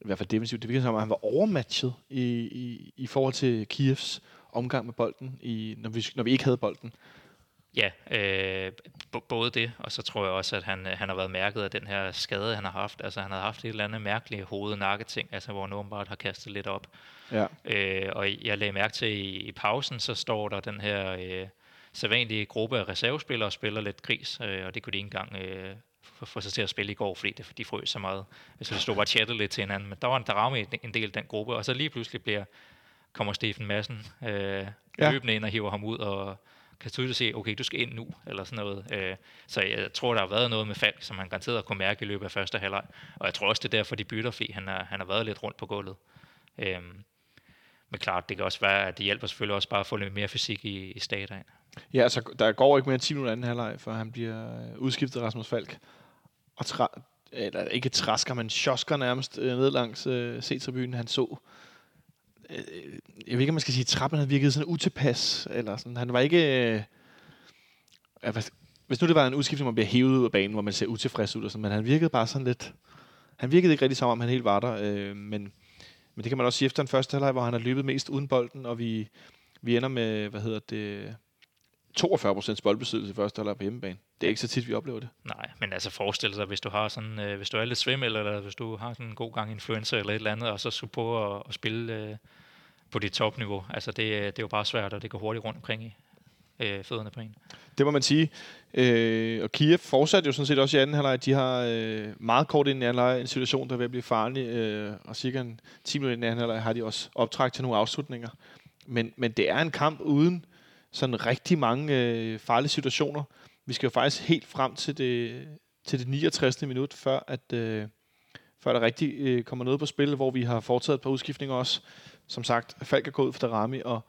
i hvert fald defensivt, det virkede som om han var overmatchet i, i, i forhold til Kievs omgang med bolden, i, når, vi, når vi ikke havde bolden. Ja, øh, både det, og så tror jeg også, at han, han har været mærket af den her skade, han har haft. Altså, han har haft et eller andet mærkeligt hoved ting altså, hvor han åbenbart har kastet lidt op. Ja. Øh, og jeg lagde mærke til, i, i pausen, så står der den her øh, sædvanlige gruppe af reservespillere og spiller lidt gris, øh, og det kunne de ikke engang øh, få sig til at spille i går, fordi det, de frøs så meget. Så det stod bare chattet lidt til hinanden, men der var en drama i en del af den gruppe, og så lige pludselig bliver kommer Stefan Madsen øh, ja. løbende ind og hiver ham ud, og kan tydeligt se, okay, du skal ind nu, eller sådan noget. Øh, så jeg tror, der har været noget med Falk, som han garanteret kunne mærke i løbet af første halvleg. Og jeg tror også, det er derfor, de bytter, fordi han, er, han har været lidt rundt på gulvet. Øh, men klart, det kan også være, at det hjælper selvfølgelig også bare at få lidt mere fysik i, i stadion. Ja, altså, der går ikke mere end 10 minutter anden halvleg, før han bliver øh, udskiftet Rasmus Falk. Og tra- eller ikke træsker, men sjosker nærmest øh, ned langs øh, C-tribunen. Han så Øh, øh, jeg ved ikke, om man skal sige, at trappen havde virket sådan utilpas, eller sådan. Han var ikke... Øh, hvis nu det var en udskiftning, hvor man bliver hævet ud af banen, hvor man ser utilfreds ud, og sådan, men han virkede bare sådan lidt... Han virkede ikke rigtig som om, han helt var der, øh, men, men det kan man også sige efter den første halvleg, hvor han har løbet mest uden bolden, og vi, vi ender med, hvad hedder det, 42 procents boldbesiddelse i første halvleg på hjemmebane. Det er ikke så tit, vi oplever det. Nej, men altså forestil dig, hvis du har sådan, øh, hvis du er lidt svimmel, eller hvis du har sådan en god gang influencer eller et eller andet, og så skulle på at, at spille øh, på dit topniveau. Altså det, øh, det er jo bare svært, og det går hurtigt rundt omkring i øh, fødderne på en. Det må man sige. Øh, og Kiev fortsatte jo sådan set også i anden halvleg. De har øh, meget kort ind i anden halvleg en situation, der vil blive farlig, øh, og cirka en 10 minutter i anden halvleg har de også optræk til nogle afslutninger. Men, men det er en kamp uden sådan rigtig mange øh, farlige situationer. Vi skal jo faktisk helt frem til det, til det 69. minut, før at øh, før der rigtig øh, kommer noget på spil, hvor vi har foretaget et par udskiftninger også. Som sagt, Falk er gået ud for Darami, og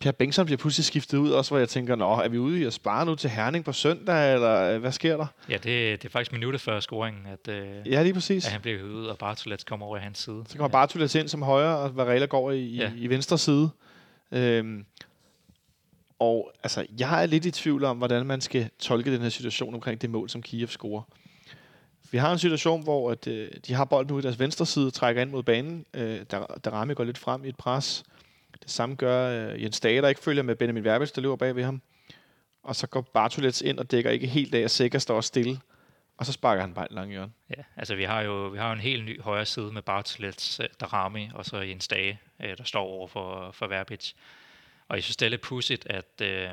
Per Bengtsson bliver pludselig skiftet ud, også hvor jeg tænker, nå, er vi ude i at spare nu til Herning på søndag, eller øh, hvad sker der? Ja, det, det er faktisk minuttet før scoringen, at, øh, ja, lige præcis. at han bliver ud, og Bartolets kommer over i hans side. Så kommer Bartolets ind som højre, og Varela går i, ja. i, i venstre side. Øhm, og altså, jeg er lidt i tvivl om, hvordan man skal tolke den her situation omkring det mål, som Kiev scorer. Vi har en situation, hvor at, øh, de har bolden ud i deres venstre side, trækker ind mod banen. Øh, der, der ramme går lidt frem i et pres. Det samme gør øh, Jens Dage, der ikke følger med Benjamin Verbitz, der løber bag ved ham. Og så går Bartolets ind og dækker ikke helt af, og Sikker står stille. Og så sparker han bare en lang hjørne. Ja, altså vi har jo vi har jo en helt ny højre side med Bartolets, øh, Darami og så Jens Dage, øh, der står over for, for Verbitz. Og jeg synes, det er lidt pudsigt, at, øh,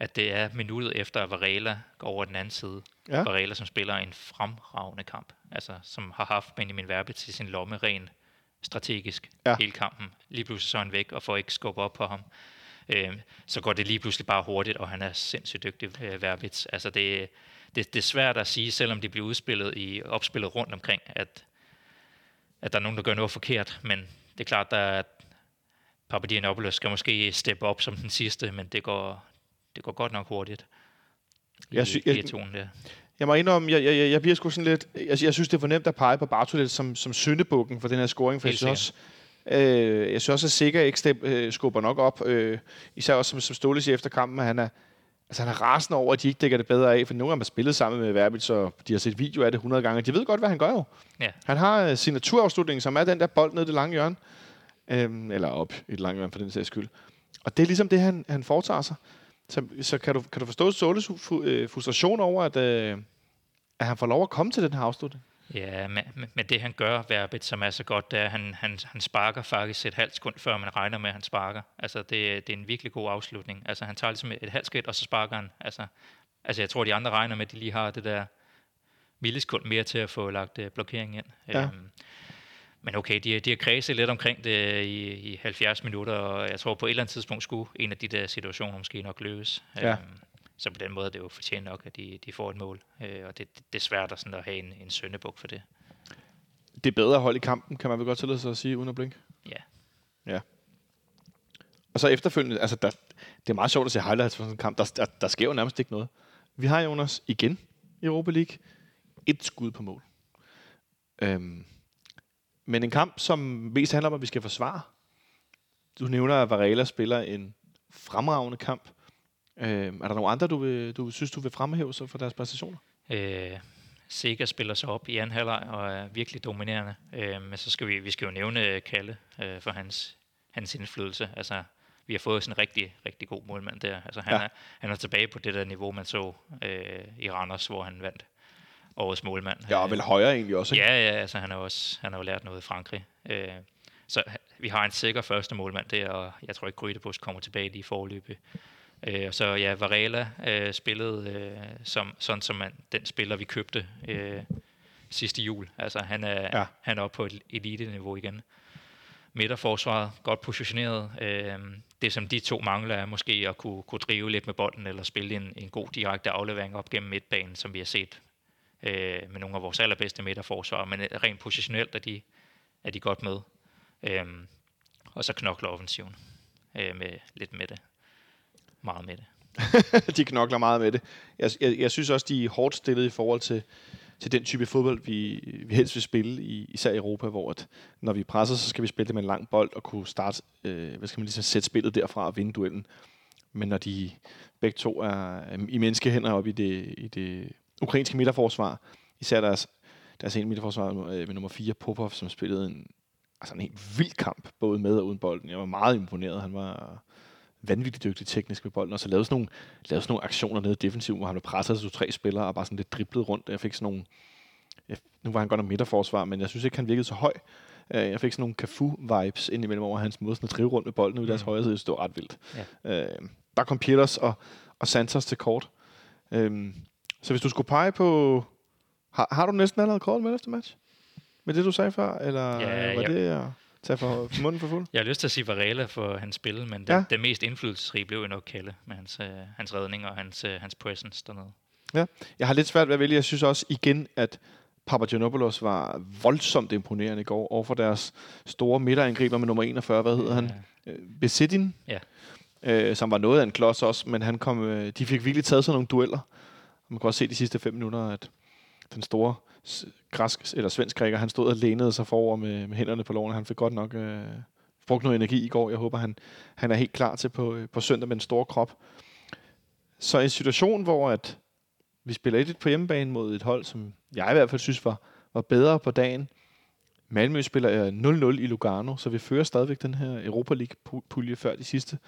at det er minuttet efter, at Varela går over den anden side. Ja. Varela, som spiller en fremragende kamp, altså som har haft Benjamin Verbitz i sin lomme ren strategisk ja. hele kampen. Lige pludselig så er han væk og får ikke skubbe op på ham. Øh, så går det lige pludselig bare hurtigt, og han er sindssygt dygtig, øh, Verbitz. Altså det, det, det er svært at sige, selvom de bliver udspillet i opspillet rundt omkring, at, at der er nogen, der gør noget forkert, men det er klart, at Papadinopoulos skal måske steppe op som den sidste, men det går, det går godt nok hurtigt. I, jeg, sy- jeg, der. jeg må indrømme, jeg, jeg, jeg bliver sgu sådan lidt... Jeg, jeg synes, det er for nemt at pege på Bartolet som, som syndebukken for den her scoring, for Helt jeg synes også, øh, jeg synes også, at Sikker ikke step, øh, skubber nok op. Øh, især også som, som Ståle siger efter kampen, at han er, altså, han er rasende over, at de ikke dækker det bedre af, for nogle af dem har spillet sammen med Verbit, så de har set video af det 100 gange, de ved godt, hvad han gør jo. Ja. Han har øh, sin naturafslutning, som er den der bold ned i det lange hjørne. Øh, eller op i det lange hjørne, for den sags skyld. Og det er ligesom det, han, han foretager sig. Så, så kan, du, kan du forstå Soles øh, frustration over, at, øh, at han får lov at komme til den her afslutning? Ja, men, men det han gør, Verbit, som er så godt, det er, at han, han, han sparker faktisk et halvt sekund, før man regner med, at han sparker. Altså, det, det er en virkelig god afslutning. Altså, han tager ligesom et halvt skridt, og så sparker han. Altså, altså, jeg tror, de andre regner med, at de lige har det der millisekund mere til at få lagt uh, blokering ind. Ja. Øhm, men okay, de, de har kredset lidt omkring det i, i 70 minutter, og jeg tror på et eller andet tidspunkt skulle en af de der situationer måske nok løses. Ja. Øhm, så på den måde er det jo fortjent nok, at de, de får et mål. Øh, og det, det er svært at, sådan at have en, en søndebuk for det. Det er bedre at holde i kampen, kan man vel godt tillade sig at sige, uden at blinke? Ja. Ja. Og så efterfølgende, altså der, det er meget sjovt at se highlights fra sådan en kamp. Der, der, der sker jo nærmest ikke noget. Vi har Jonas igen i Europa League. Et skud på mål. Øhm, men en kamp, som mest handler om, at vi skal forsvare. Du nævner, at Varela spiller en fremragende kamp. Øh, er der nogle andre, du, vil, du synes, du vil fremhæve så for deres præstationer? Øh, Sega spiller sig op i anden halvleg og er virkelig dominerende. Øh, men så skal vi, vi skal jo nævne Kalle øh, for hans, hans indflydelse. Altså, vi har fået sådan en rigtig, rigtig god målmand der. Altså, han, ja. er, han er tilbage på det der niveau, man så øh, i Randers, hvor han vandt årets målmand. Ja, og vel højere egentlig også, ikke? Ja, ja, altså han har også han har jo lært noget i Frankrig. Øh, så vi har en sikker første målmand der, og jeg tror ikke, Grydebus kommer tilbage lige i forløbet. Øh, og så ja, Varela øh, spillede øh, som, sådan som man, den spiller, vi købte øh, sidste jul. Altså han er, ja. han er oppe på et elite-niveau igen. Midterforsvaret, godt positioneret. Øh, det, som de to mangler, er måske at kunne, kunne drive lidt med bolden, eller spille en, en god direkte aflevering op gennem midtbanen, som vi har set øh, med nogle af vores allerbedste midterforsvar. Men øh, rent positionelt er de, er de godt med. Øh, og så knokler offensiven øh, med lidt med det meget med det. de knokler meget med det. Jeg, jeg, jeg synes også, de er hårdt stillet i forhold til, til den type fodbold, vi, vi helst vil spille, i, især i Europa, hvor at, når vi presser, så skal vi spille det med en lang bold og kunne starte, øh, hvad skal man lige sætte spillet derfra og vinde duellen. Men når de begge to er i menneskehænder oppe i det, i det ukrainske midterforsvar, især deres, deres en midterforsvar øh, med nummer 4, Popov, som spillede en, altså en helt vild kamp, både med og uden bolden. Jeg var meget imponeret. Han var vanvittigt dygtig teknisk med bolden, og så lavede sådan nogle, lavede sådan nogle aktioner nede i defensiven, hvor han blev presset til tre spillere, og bare sådan lidt driblet rundt. Jeg fik sådan nogle, jeg, nu var han godt nok midterforsvar, men jeg synes ikke, han virkede så høj. Øh, jeg fik sådan nogle Cafu-vibes ind imellem over hans måde sådan at drive rundt med bolden ud i deres mm. højre side. Det var ret vildt. Ja. Øh, der kom Peters og, og Santos til kort. Øh, så hvis du skulle pege på... Har, har du næsten allerede kort med efter match? Med det, du sagde før? Eller ja, var ja. det... Ja tage for, munden for fuld? Jeg har lyst til at sige Varela for hans spil, men det, ja. det mest indflydelsesrige blev jo nok Kalle med hans, øh, hans redning og hans, øh, hans presence dernede. Ja, jeg har lidt svært ved at vælge. Jeg synes også igen, at Papagenopoulos var voldsomt imponerende i går over for deres store midterangriber med nummer 41. Hvad hedder ja. han? Øh, Besidin? Ja. Øh, som var noget af en klods også, men han kom, øh, de fik virkelig taget sådan nogle dueller. Man kan også se de sidste fem minutter, at den store græsk eller svensk græker, han stod og lænede sig forover med, med hænderne på lårene. Han fik godt nok øh, brugt noget energi i går. Jeg håber, han, han er helt klar til på, øh, på søndag med en stor krop. Så en situation, hvor at Vi spiller 1-1 på hjemmebane mod et hold, som jeg i hvert fald synes var, var bedre på dagen. Malmø spiller øh, 0-0 i Lugano, så vi fører stadigvæk den her Europa League-pulje før de sidste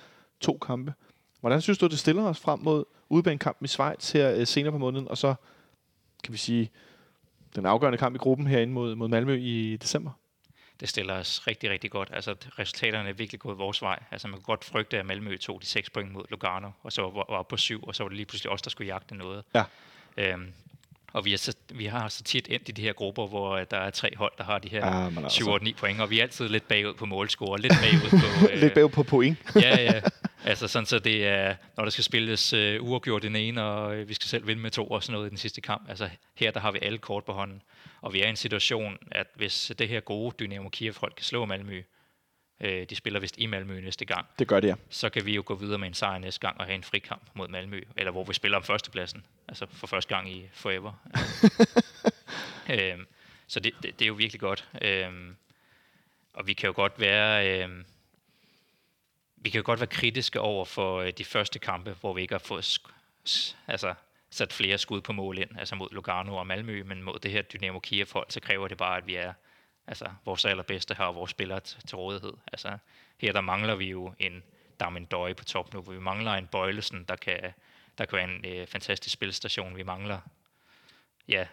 to kampe. Hvordan synes du, det stiller os frem mod udebanekampen i Schweiz her øh, senere på måneden, og så kan vi sige den afgørende kamp i gruppen herinde mod, mod Malmø i december? det stiller os rigtig, rigtig godt. Altså, resultaterne er virkelig gået vores vej. Altså, man kan godt frygte, at Malmø tog de seks point mod Lugano, og så var, var på syv, og så var det lige pludselig os, der skulle jagte noget. Ja. Øhm, og vi, er så, vi har så tit endt i de her grupper, hvor der er tre hold, der har de her Ja, men altså. 7-8-9 point, og vi er altid lidt bagud på målscore, lidt bagud på... Lidt bagud på point. ja, ja. Altså sådan, så det er, når der skal spilles øh, uafgjort den ene, og øh, vi skal selv vinde med to og sådan noget i den sidste kamp. Altså her, der har vi alle kort på hånden. Og vi er i en situation, at hvis det her gode Dynamo Kiev-hold kan slå Malmø, øh, de spiller vist i Malmø næste gang, Det gør det, ja. så kan vi jo gå videre med en sejr næste gang og have en frikamp mod Malmø, eller hvor vi spiller om førstepladsen, altså for første gang i forever. øhm, så det, det, det er jo virkelig godt. Øhm, og vi kan jo godt være... Øhm, vi kan jo godt være kritiske over for øh, de første kampe, hvor vi ikke har fået altså, sat flere skud på mål ind, altså mod Lugano og Malmø, men mod det her Dynamo Kiev-hold, så kræver det bare, at vi er altså, vores allerbedste har vores spillere t- til rådighed. Altså, her der mangler vi jo en Darmen Døje på top nu, vi mangler en Bøjlesen, der kan, der kan være en øh, fantastisk spilstation. Vi mangler ja,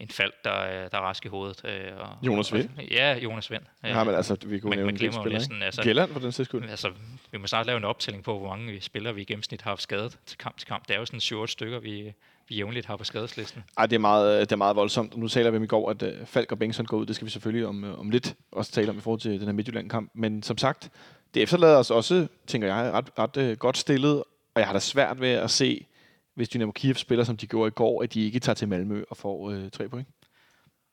en Falk, der, er- der er rask i hovedet. Øh, og, Jonas Vind. Og, ja, Jonas Vind. Ja, men altså, vi kunne man- nævne man glemmer jo spillere, næsten, altså- Gjelland for den sags skyld. Altså, vi må snart lave en optælling på, hvor mange vi spillere vi i gennemsnit har haft skadet til kamp til kamp. Det er jo sådan 7 stykker, vi, vi jævnligt har på skadeslisten. Ej, det er meget, det er meget voldsomt. Nu taler vi om i går, at uh, Falk og Bengtsson går ud. Det skal vi selvfølgelig om, uh, om lidt også tale om i forhold til den her Midtjylland-kamp. Men som sagt, det efterlader os også, tænker jeg, ret, ret uh, godt stillet. Og jeg har da svært ved at se, hvis Dynamo Kiev spiller, som de gjorde i går, at de ikke tager til Malmø og får uh, tre point.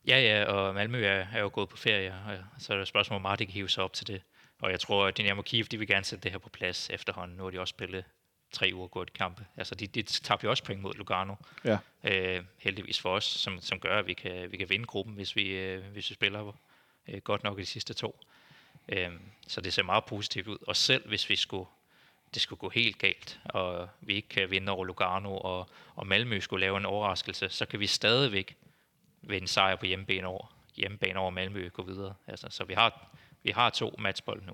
Ja, ja, og Malmø er, er jo gået på ferie, og så er et spørgsmål, meget de kan hive sig op til det. Og jeg tror, at Dynamo Kiev, de vil gerne sætte det her på plads efterhånden. Nu har de også spillet tre uger gået kampe. Altså, de, de tabte jo også point mod Lugano. Ja. Øh, heldigvis for os, som, som gør, at vi kan, vi kan vinde gruppen, hvis vi, øh, hvis vi spiller øh, godt nok i de sidste to. Øh, så det ser meget positivt ud. Og selv hvis vi skulle, det skulle gå helt galt, og vi ikke kan vinde over Lugano, og, og Malmø skulle lave en overraskelse, så kan vi stadigvæk ved en sejr på hjemmebane over, hjemmebane over Malmø gå videre. Altså, så vi har, vi har to matchbold nu.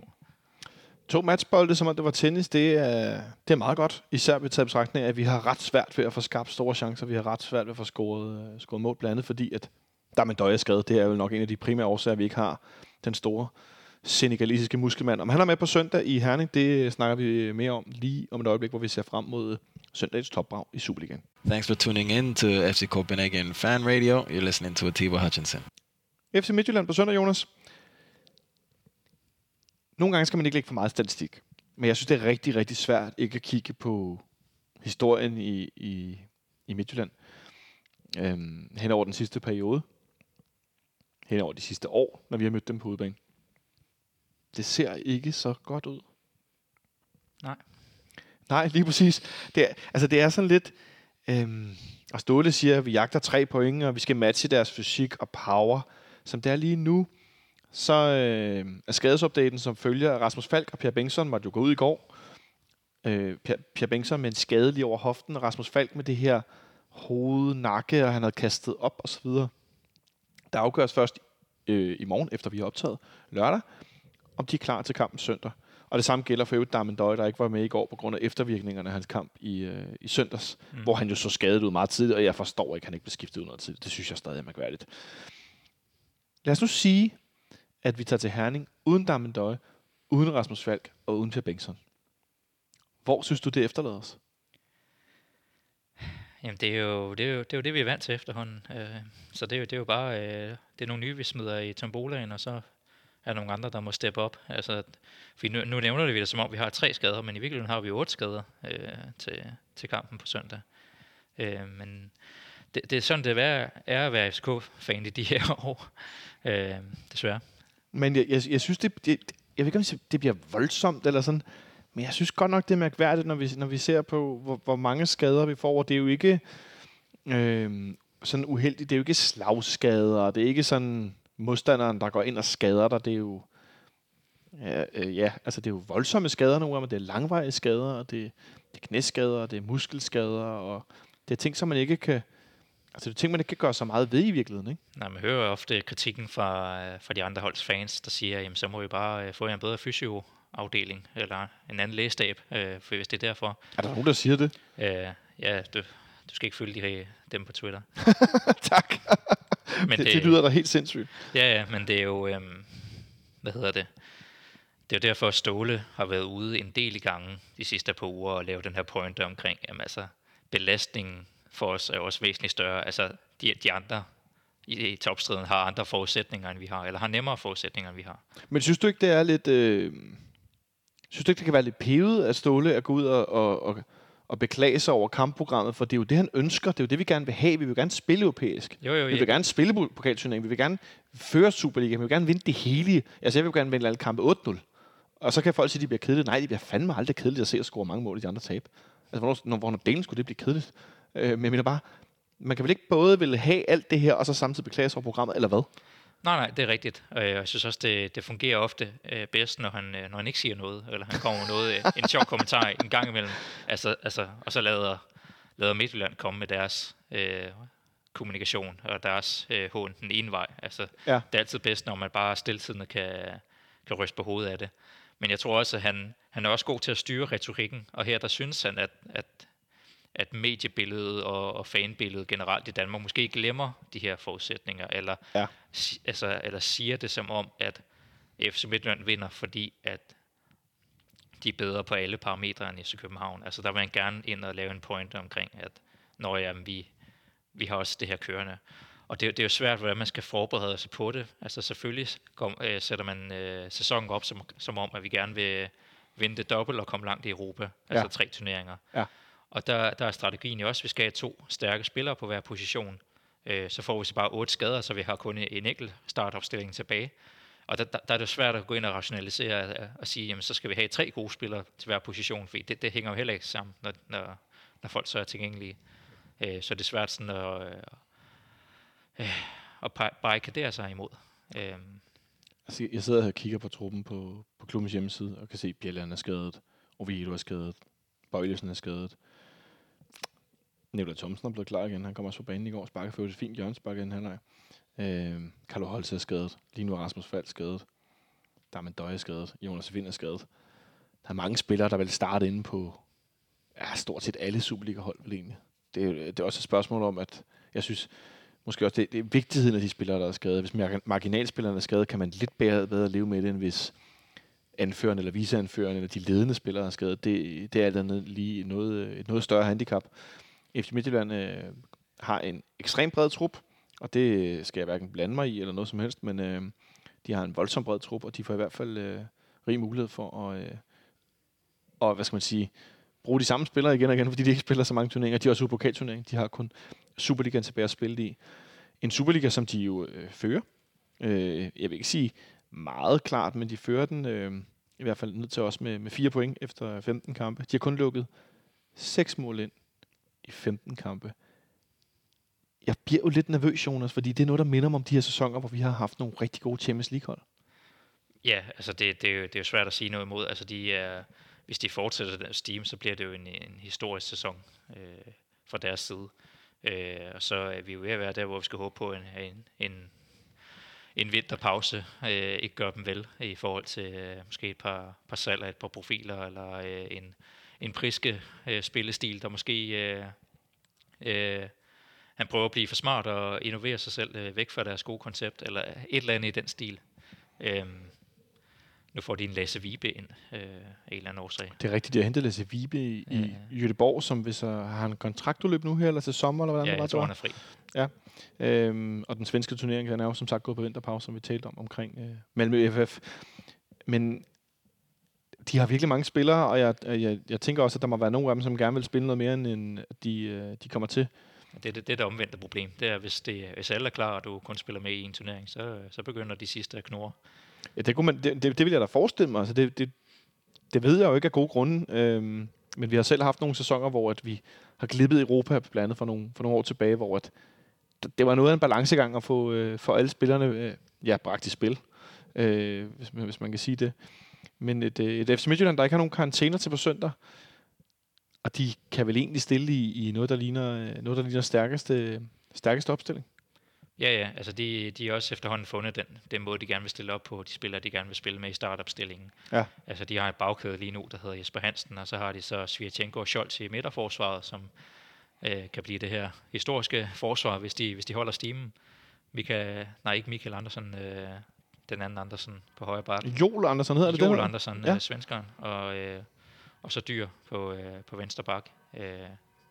To matchbolde, som om det var tennis, det er, det er meget godt. Især ved taget betragtning af, at vi har ret svært ved at få skabt store chancer. Vi har ret svært ved at få scoret, øh, scoret mål, blandt andet fordi, at der med Døje skadet. Det er jo nok en af de primære årsager, at vi ikke har den store senegalesiske muskelmand. Om han er med på søndag i Herning, det snakker vi mere om lige om et øjeblik, hvor vi ser frem mod søndagens topbrag i Superligaen. Thanks for tuning in to FC Copenhagen Fan Radio. You're listening to Atiba Hutchinson. FC Midtjylland på søndag, Jonas. Nogle gange skal man ikke lægge for meget statistik. Men jeg synes, det er rigtig, rigtig svært ikke at kigge på historien i, i, i Midtjylland. Øhm, hen over den sidste periode. Hen over de sidste år, når vi har mødt dem på udebane. Det ser ikke så godt ud. Nej. Nej, lige præcis. Det er, altså, det er sådan lidt... Øhm, og Ståle siger, at vi jagter tre point, og vi skal matche deres fysik og power. Som det er lige nu, så øh, er skadesopdaten, som følger Rasmus Falk og Per Bengtsson, måtte jo gå ud i går. Øh, per, per Bengtsson med en skade lige over hoften, og Rasmus Falk med det her hoved, nakke, og han havde kastet op osv. Der afgøres først øh, i morgen, efter vi har optaget lørdag, om de er klar til kampen søndag. Og det samme gælder for øvrigt Darmen Døje, der ikke var med i går på grund af eftervirkningerne af hans kamp i, øh, i søndags, mm. hvor han jo så skadet ud meget tidligt, og jeg forstår ikke, at han ikke blev skiftet ud noget tidligt. Det synes jeg stadig er mærkværdigt. Lad os nu sige, at vi tager til Herning uden Darmen Døje, uden Rasmus Falk og uden Per Bengtsson. Hvor synes du, det efterlader os? Jamen, det er, jo, det, er jo, det er jo det, vi er vant til efterhånden. Øh, så det er, jo, det er jo bare, øh, det er nogle nye, vi smider i tombolaen, og så er nogle andre, der må steppe op. Altså, for nu, nu nævner det vi det, som om vi har tre skader, men i virkeligheden har vi otte skader øh, til, til kampen på søndag. Øh, men det, det er sådan, det er, er at være FCK-fan i de her år, øh, desværre. Men jeg, jeg, jeg synes, det, det, jeg ved ikke, om det- det bliver voldsomt eller sådan, men jeg synes godt nok, det er mærkværdigt, når vi, når vi ser på, hvor, hvor mange skader vi får. Og det er jo ikke øh, sådan uheldigt. Det er jo ikke slagskader. Det er ikke sådan modstanderen, der går ind og skader dig. Det er jo, ja, øh, ja altså det er jo voldsomme skader nogle gange, men det er langvarige skader, og det, det er knæskader, og det er muskelskader, og det er ting, som man ikke kan, Altså, det er ting, man ikke kan gøre så meget ved i virkeligheden, ikke? Nej, man hører jo ofte kritikken fra, øh, fra de andre holds fans, der siger, jamen så må vi bare øh, få en bedre fysioafdeling, eller en anden lægestab, øh, for hvis det er derfor. Er der nogen, der siger det? Øh, ja, du, du skal ikke følge de, dem på Twitter. tak. Men det, det lyder da helt sindssygt. Ja, ja, men det er jo, øhm, hvad hedder det? Det er jo derfor, at Ståle har været ude en del i gangen de sidste par uger og lave den her pointe omkring, jamen altså, belastningen for os er også væsentligt større. Altså, de, de andre i, i topstriden har andre forudsætninger, end vi har, eller har nemmere forudsætninger, end vi har. Men synes du ikke, det er lidt... Øh, synes du ikke, det kan være lidt pevet af Ståle at gå ud og, og, og, og beklage sig over kampprogrammet? For det er jo det, han ønsker. Det er jo det, vi gerne vil have. Vi vil gerne spille europæisk. Jo, jo, vi ja. vil gerne spille pokalturnering. Vi vil gerne føre Superliga. Vi vil gerne vinde det hele. Altså, jeg vil gerne vinde alle kampe 8-0. Og så kan folk sige, at de bliver kedelige. Nej, det bliver fandme aldrig kedeligt at se at score mange mål i de andre tab. Altså, hvornår, hvornår delen skulle det blive kedeligt? Øh, men jeg mener bare, man kan vel ikke både vil have alt det her, og så samtidig beklage sig over programmet, eller hvad? Nej, nej, det er rigtigt. Og jeg synes også, det, det fungerer ofte øh, bedst, når han, øh, når han ikke siger noget, eller han kommer med noget, øh, en sjov kommentar en gang imellem. Altså, altså, og så lader, lader Midtjylland komme med deres øh, kommunikation og deres øh, hånd den ene vej. Altså, Ja. Det er altid bedst, når man bare stiltidende kan, kan ryste på hovedet af det. Men jeg tror også, at han, han er også god til at styre retorikken, og her der synes han, at, at, at mediebilledet og, og fanbilledet generelt i Danmark måske glemmer de her forudsætninger, eller, Ja. altså, eller siger det som om, at FC Midtjylland vinder, fordi at de er bedre på alle parametre end FC København. Altså der vil man gerne ind og lave en point omkring, at når jamen, vi, vi har også det her kørende. Og det, det er jo svært, hvordan man skal forberede sig på det. Altså selvfølgelig kom, øh, sætter man øh, sæsonen op som, som om, at vi gerne vil vinde det dobbelt og komme langt i Europa. Altså Ja. tre turneringer. Ja. Og der, der er strategien jo også, at vi skal have to stærke spillere på hver position. Øh, så får vi så bare otte skader, så vi har kun en enkelt startopstilling tilbage. Og der, der, der er det svært at gå ind og rationalisere og, sige, jamen så skal vi have tre gode spillere til hver position, for det, det hænger jo heller ikke sammen, når, når, når folk så er tilgængelige. Øh, så det er svært sådan at, øh, øh at barrikadere sig imod. Øh, Altså, jeg sidder her og kigger på truppen på, på klubbens hjemmeside, og kan se, at Bjelland er skadet, Oviedo er skadet, Bøjlesen er skadet. Nikolaj Thomsen er blevet klar igen. Han kom også på banen i går og sparkede for et fint hjørnespark i den halvleg. Øh, Carlo Holtz er skadet. Lige nu er Rasmus Fald skadet. Darmen Døje er skadet. Jonas Vind er skadet. Der er mange spillere, der vil starte inde på ja, stort set alle Superliga-hold vel egentlig. Det, er- det er også et spørgsmål om, at jeg synes, måske også, det, det er vigtigheden af de spillere, der er skadet. Hvis marginalspillerne er skadet, kan man lidt bedre, bedre leve med det, end hvis anførende eller viseanførende eller de ledende spillere er skadet. Det, det er alt andet lige noget, et noget større handicap. FC Midtjylland øh, har en ekstrem bred trup, og det skal jeg hverken blande mig i eller noget som helst, men øh, de har en voldsom bred trup, og de får i hvert fald øh, rig mulighed for at, øh, og, hvad skal man sige, bruge de samme spillere igen og igen, fordi de ikke spiller så mange turneringer. De har også pokalturnering. De har kun Superligaen tilbage at spille i. En Superliga, som de jo øh, fører. Øh, jeg vil ikke sige meget klart, men de fører den øh, i hvert fald ned til os med, med fire point efter 15 kampe. De har kun lukket seks mål ind i 15 kampe. Jeg bliver jo lidt nervøs, Jonas, fordi det er noget, der minder mig om de her sæsoner, hvor vi har haft nogle rigtig gode Champions League-hold. Ja, altså det, det, er jo, det er jo svært at sige noget imod. Altså de er, hvis de fortsætter den steam, så bliver det jo en, en historisk sæson øh, fra deres side. Øh, og så er vi jo ved at være der, hvor vi skal håbe på en, en, en, en vinterpause. Øh, ikke gør dem vel i forhold til øh, måske et par, par salg af et par profiler, eller øh, en, en priske øh, spillestil, der måske... Øh, øh, han prøver at blive for smart og innovere sig selv øh, væk fra deres gode koncept, eller et eller andet i den stil. Øhm, nu får de en Lasse Vibe ind øh, af en eller anden årsag. Det er rigtigt, de har hentet Lasse Vibe i, Ja, i Göteborg, som hvis uh, har han kontraktudløb nu her, eller til sommer, eller hvordan Ja, det var, jeg tror, han er fri. Øhm, og den svenske turnering, den er jo som sagt gået på vinterpause, som vi talte om, omkring øh, Malmø FF. Men de har virkelig mange spillere, og jeg, jeg, jeg tænker også, at der må være nogle af dem, som gerne vil spille noget mere, end de, øh, de kommer til. Det er det, det, er det omvendte problem. Det er, hvis, det, hvis alle er klar, og du kun spiller med i en turnering, så, så begynder de sidste at knurre. Ja, det, kunne man, det, det, det vil jeg da forestille mig. Altså, det, det, det ved jeg jo ikke af gode grunde. Øhm, men vi har selv haft nogle sæsoner, hvor at vi har glippet Europa, blandt andet for nogle, for nogle år tilbage, hvor at, det var noget af en balancegang at få øh, for alle spillerne øh, ja, bragt i spil, øh, hvis, man, hvis man kan sige det. Men et, øh, et FC Midtjylland, der ikke har nogen karantæner til på søndag, og de kan vel egentlig stille i, i noget, der ligner, øh, noget, der ligner stærkeste stærkeste opstilling. Ja, ja, altså de, de har også efterhånden fundet den, den måde, de gerne vil stille op på, de spillere, de gerne vil spille med i startopstillingen. Ja. Altså de har et bagkæde lige nu, der hedder Jesper Hansen, og så har de så Svirchenko og Scholz i midterforsvaret, som øh, kan blive det her historiske forsvar, hvis de, hvis de holder stimen. Mika, nej, ikke Michael Andersen, øh, den anden Andersen på højre bakke. Joel Andersen hedder det Joel det? Andersen, Ja. øh, svenskeren, og, øh, og så Dyr på, øh, på venstre bak. Øh,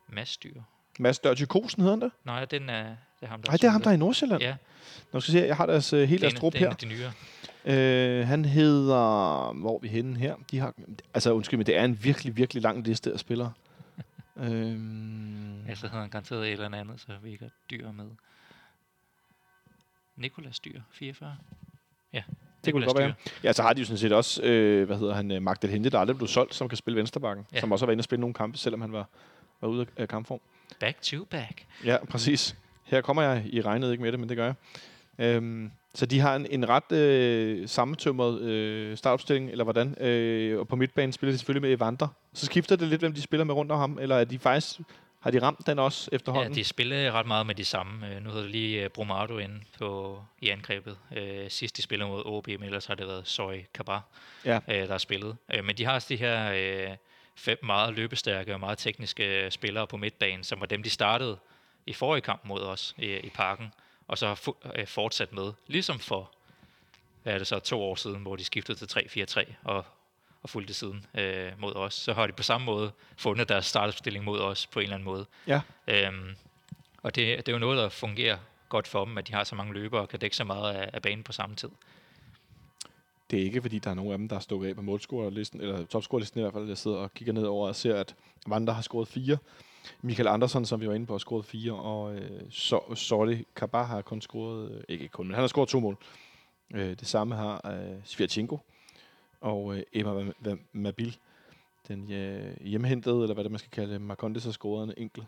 Mads Dyr. Mads Dørty Kosen hedder han det? Nej, den er, det er ham, der Nej, det er ham, der er i Nordsjælland. Ja, Nå, skal vi se, jeg har deres helt det er, deres trup en, det er en her. af de nyere. Øh, han hedder... Hvor er vi henne her? De har, altså, undskyld, men det er en virkelig, virkelig lang liste af spillere. øhm, Ja, så hedder han garanteret et eller andet, så vi ikke har dyr med. Nikolas Dyr, 44. Ja, det kunne det godt være. Ja, så har de jo sådan set også, øh, hvad hedder han, øh, Magdal Hente, der aldrig blev solgt, som kan spille vensterbakken. Ja. Som også har været inde og spille nogle kampe, selvom han var, var ude af kampform. Back to back. Ja, præcis. Her kommer jeg. I regnede ikke med det, men det gør jeg. Øhm, så de har en, en ret øh, sammentømret øh, startopstilling, eller hvordan? Øh, og på midtbanen spiller de selvfølgelig med Evander. Så skifter det lidt, hvem de spiller med rundt om ham, eller er de faktisk, har de ramt den også Ja, efterhånden? de spiller ret meget med de samme. Øh, Nu hedder det lige Brumado inde på, i angrebet. Uh, sidst de spillede mod OB, men ellers har det været Soy Kabar, Ja. uh, der har spillet. Uh, men de har også de her uh, fem meget løbestærke og meget tekniske øh, spillere på midtbanen, som var dem, de startede i forrige kamp mod os i, i parken, og så har fu- fortsat med. Ligesom for, hvad er det så, to år siden, hvor de skiftede til 3-4-3 og, og fulgte siden øh, mod os. Så har de på samme måde fundet deres startopstilling mod os på en eller anden måde. Ja. Øhm, og det, det er jo noget, der fungerer godt for dem, at de har så mange løbere og kan dække så meget af, af banen på samme tid. Det er ikke, fordi der er nogen af dem, der er stukket af på målscorerlisten, eller topscorerlisten i hvert fald. Jeg sidder og kigger ned over og ser, at Wander har scoret fire. Michael Andersen, som vi var inde på, har scoret fire, og øh, so, Sorry Kabar har kun scoret, øh, ikke kun, men han har scoret to mål. Øh, det samme har øh, Svirchenko og øh, Emma Ma- Ma- Mabil. Den øh, hjemhentede, eller hvad det man skal kalde det, Marcondes har scoret en enkelt.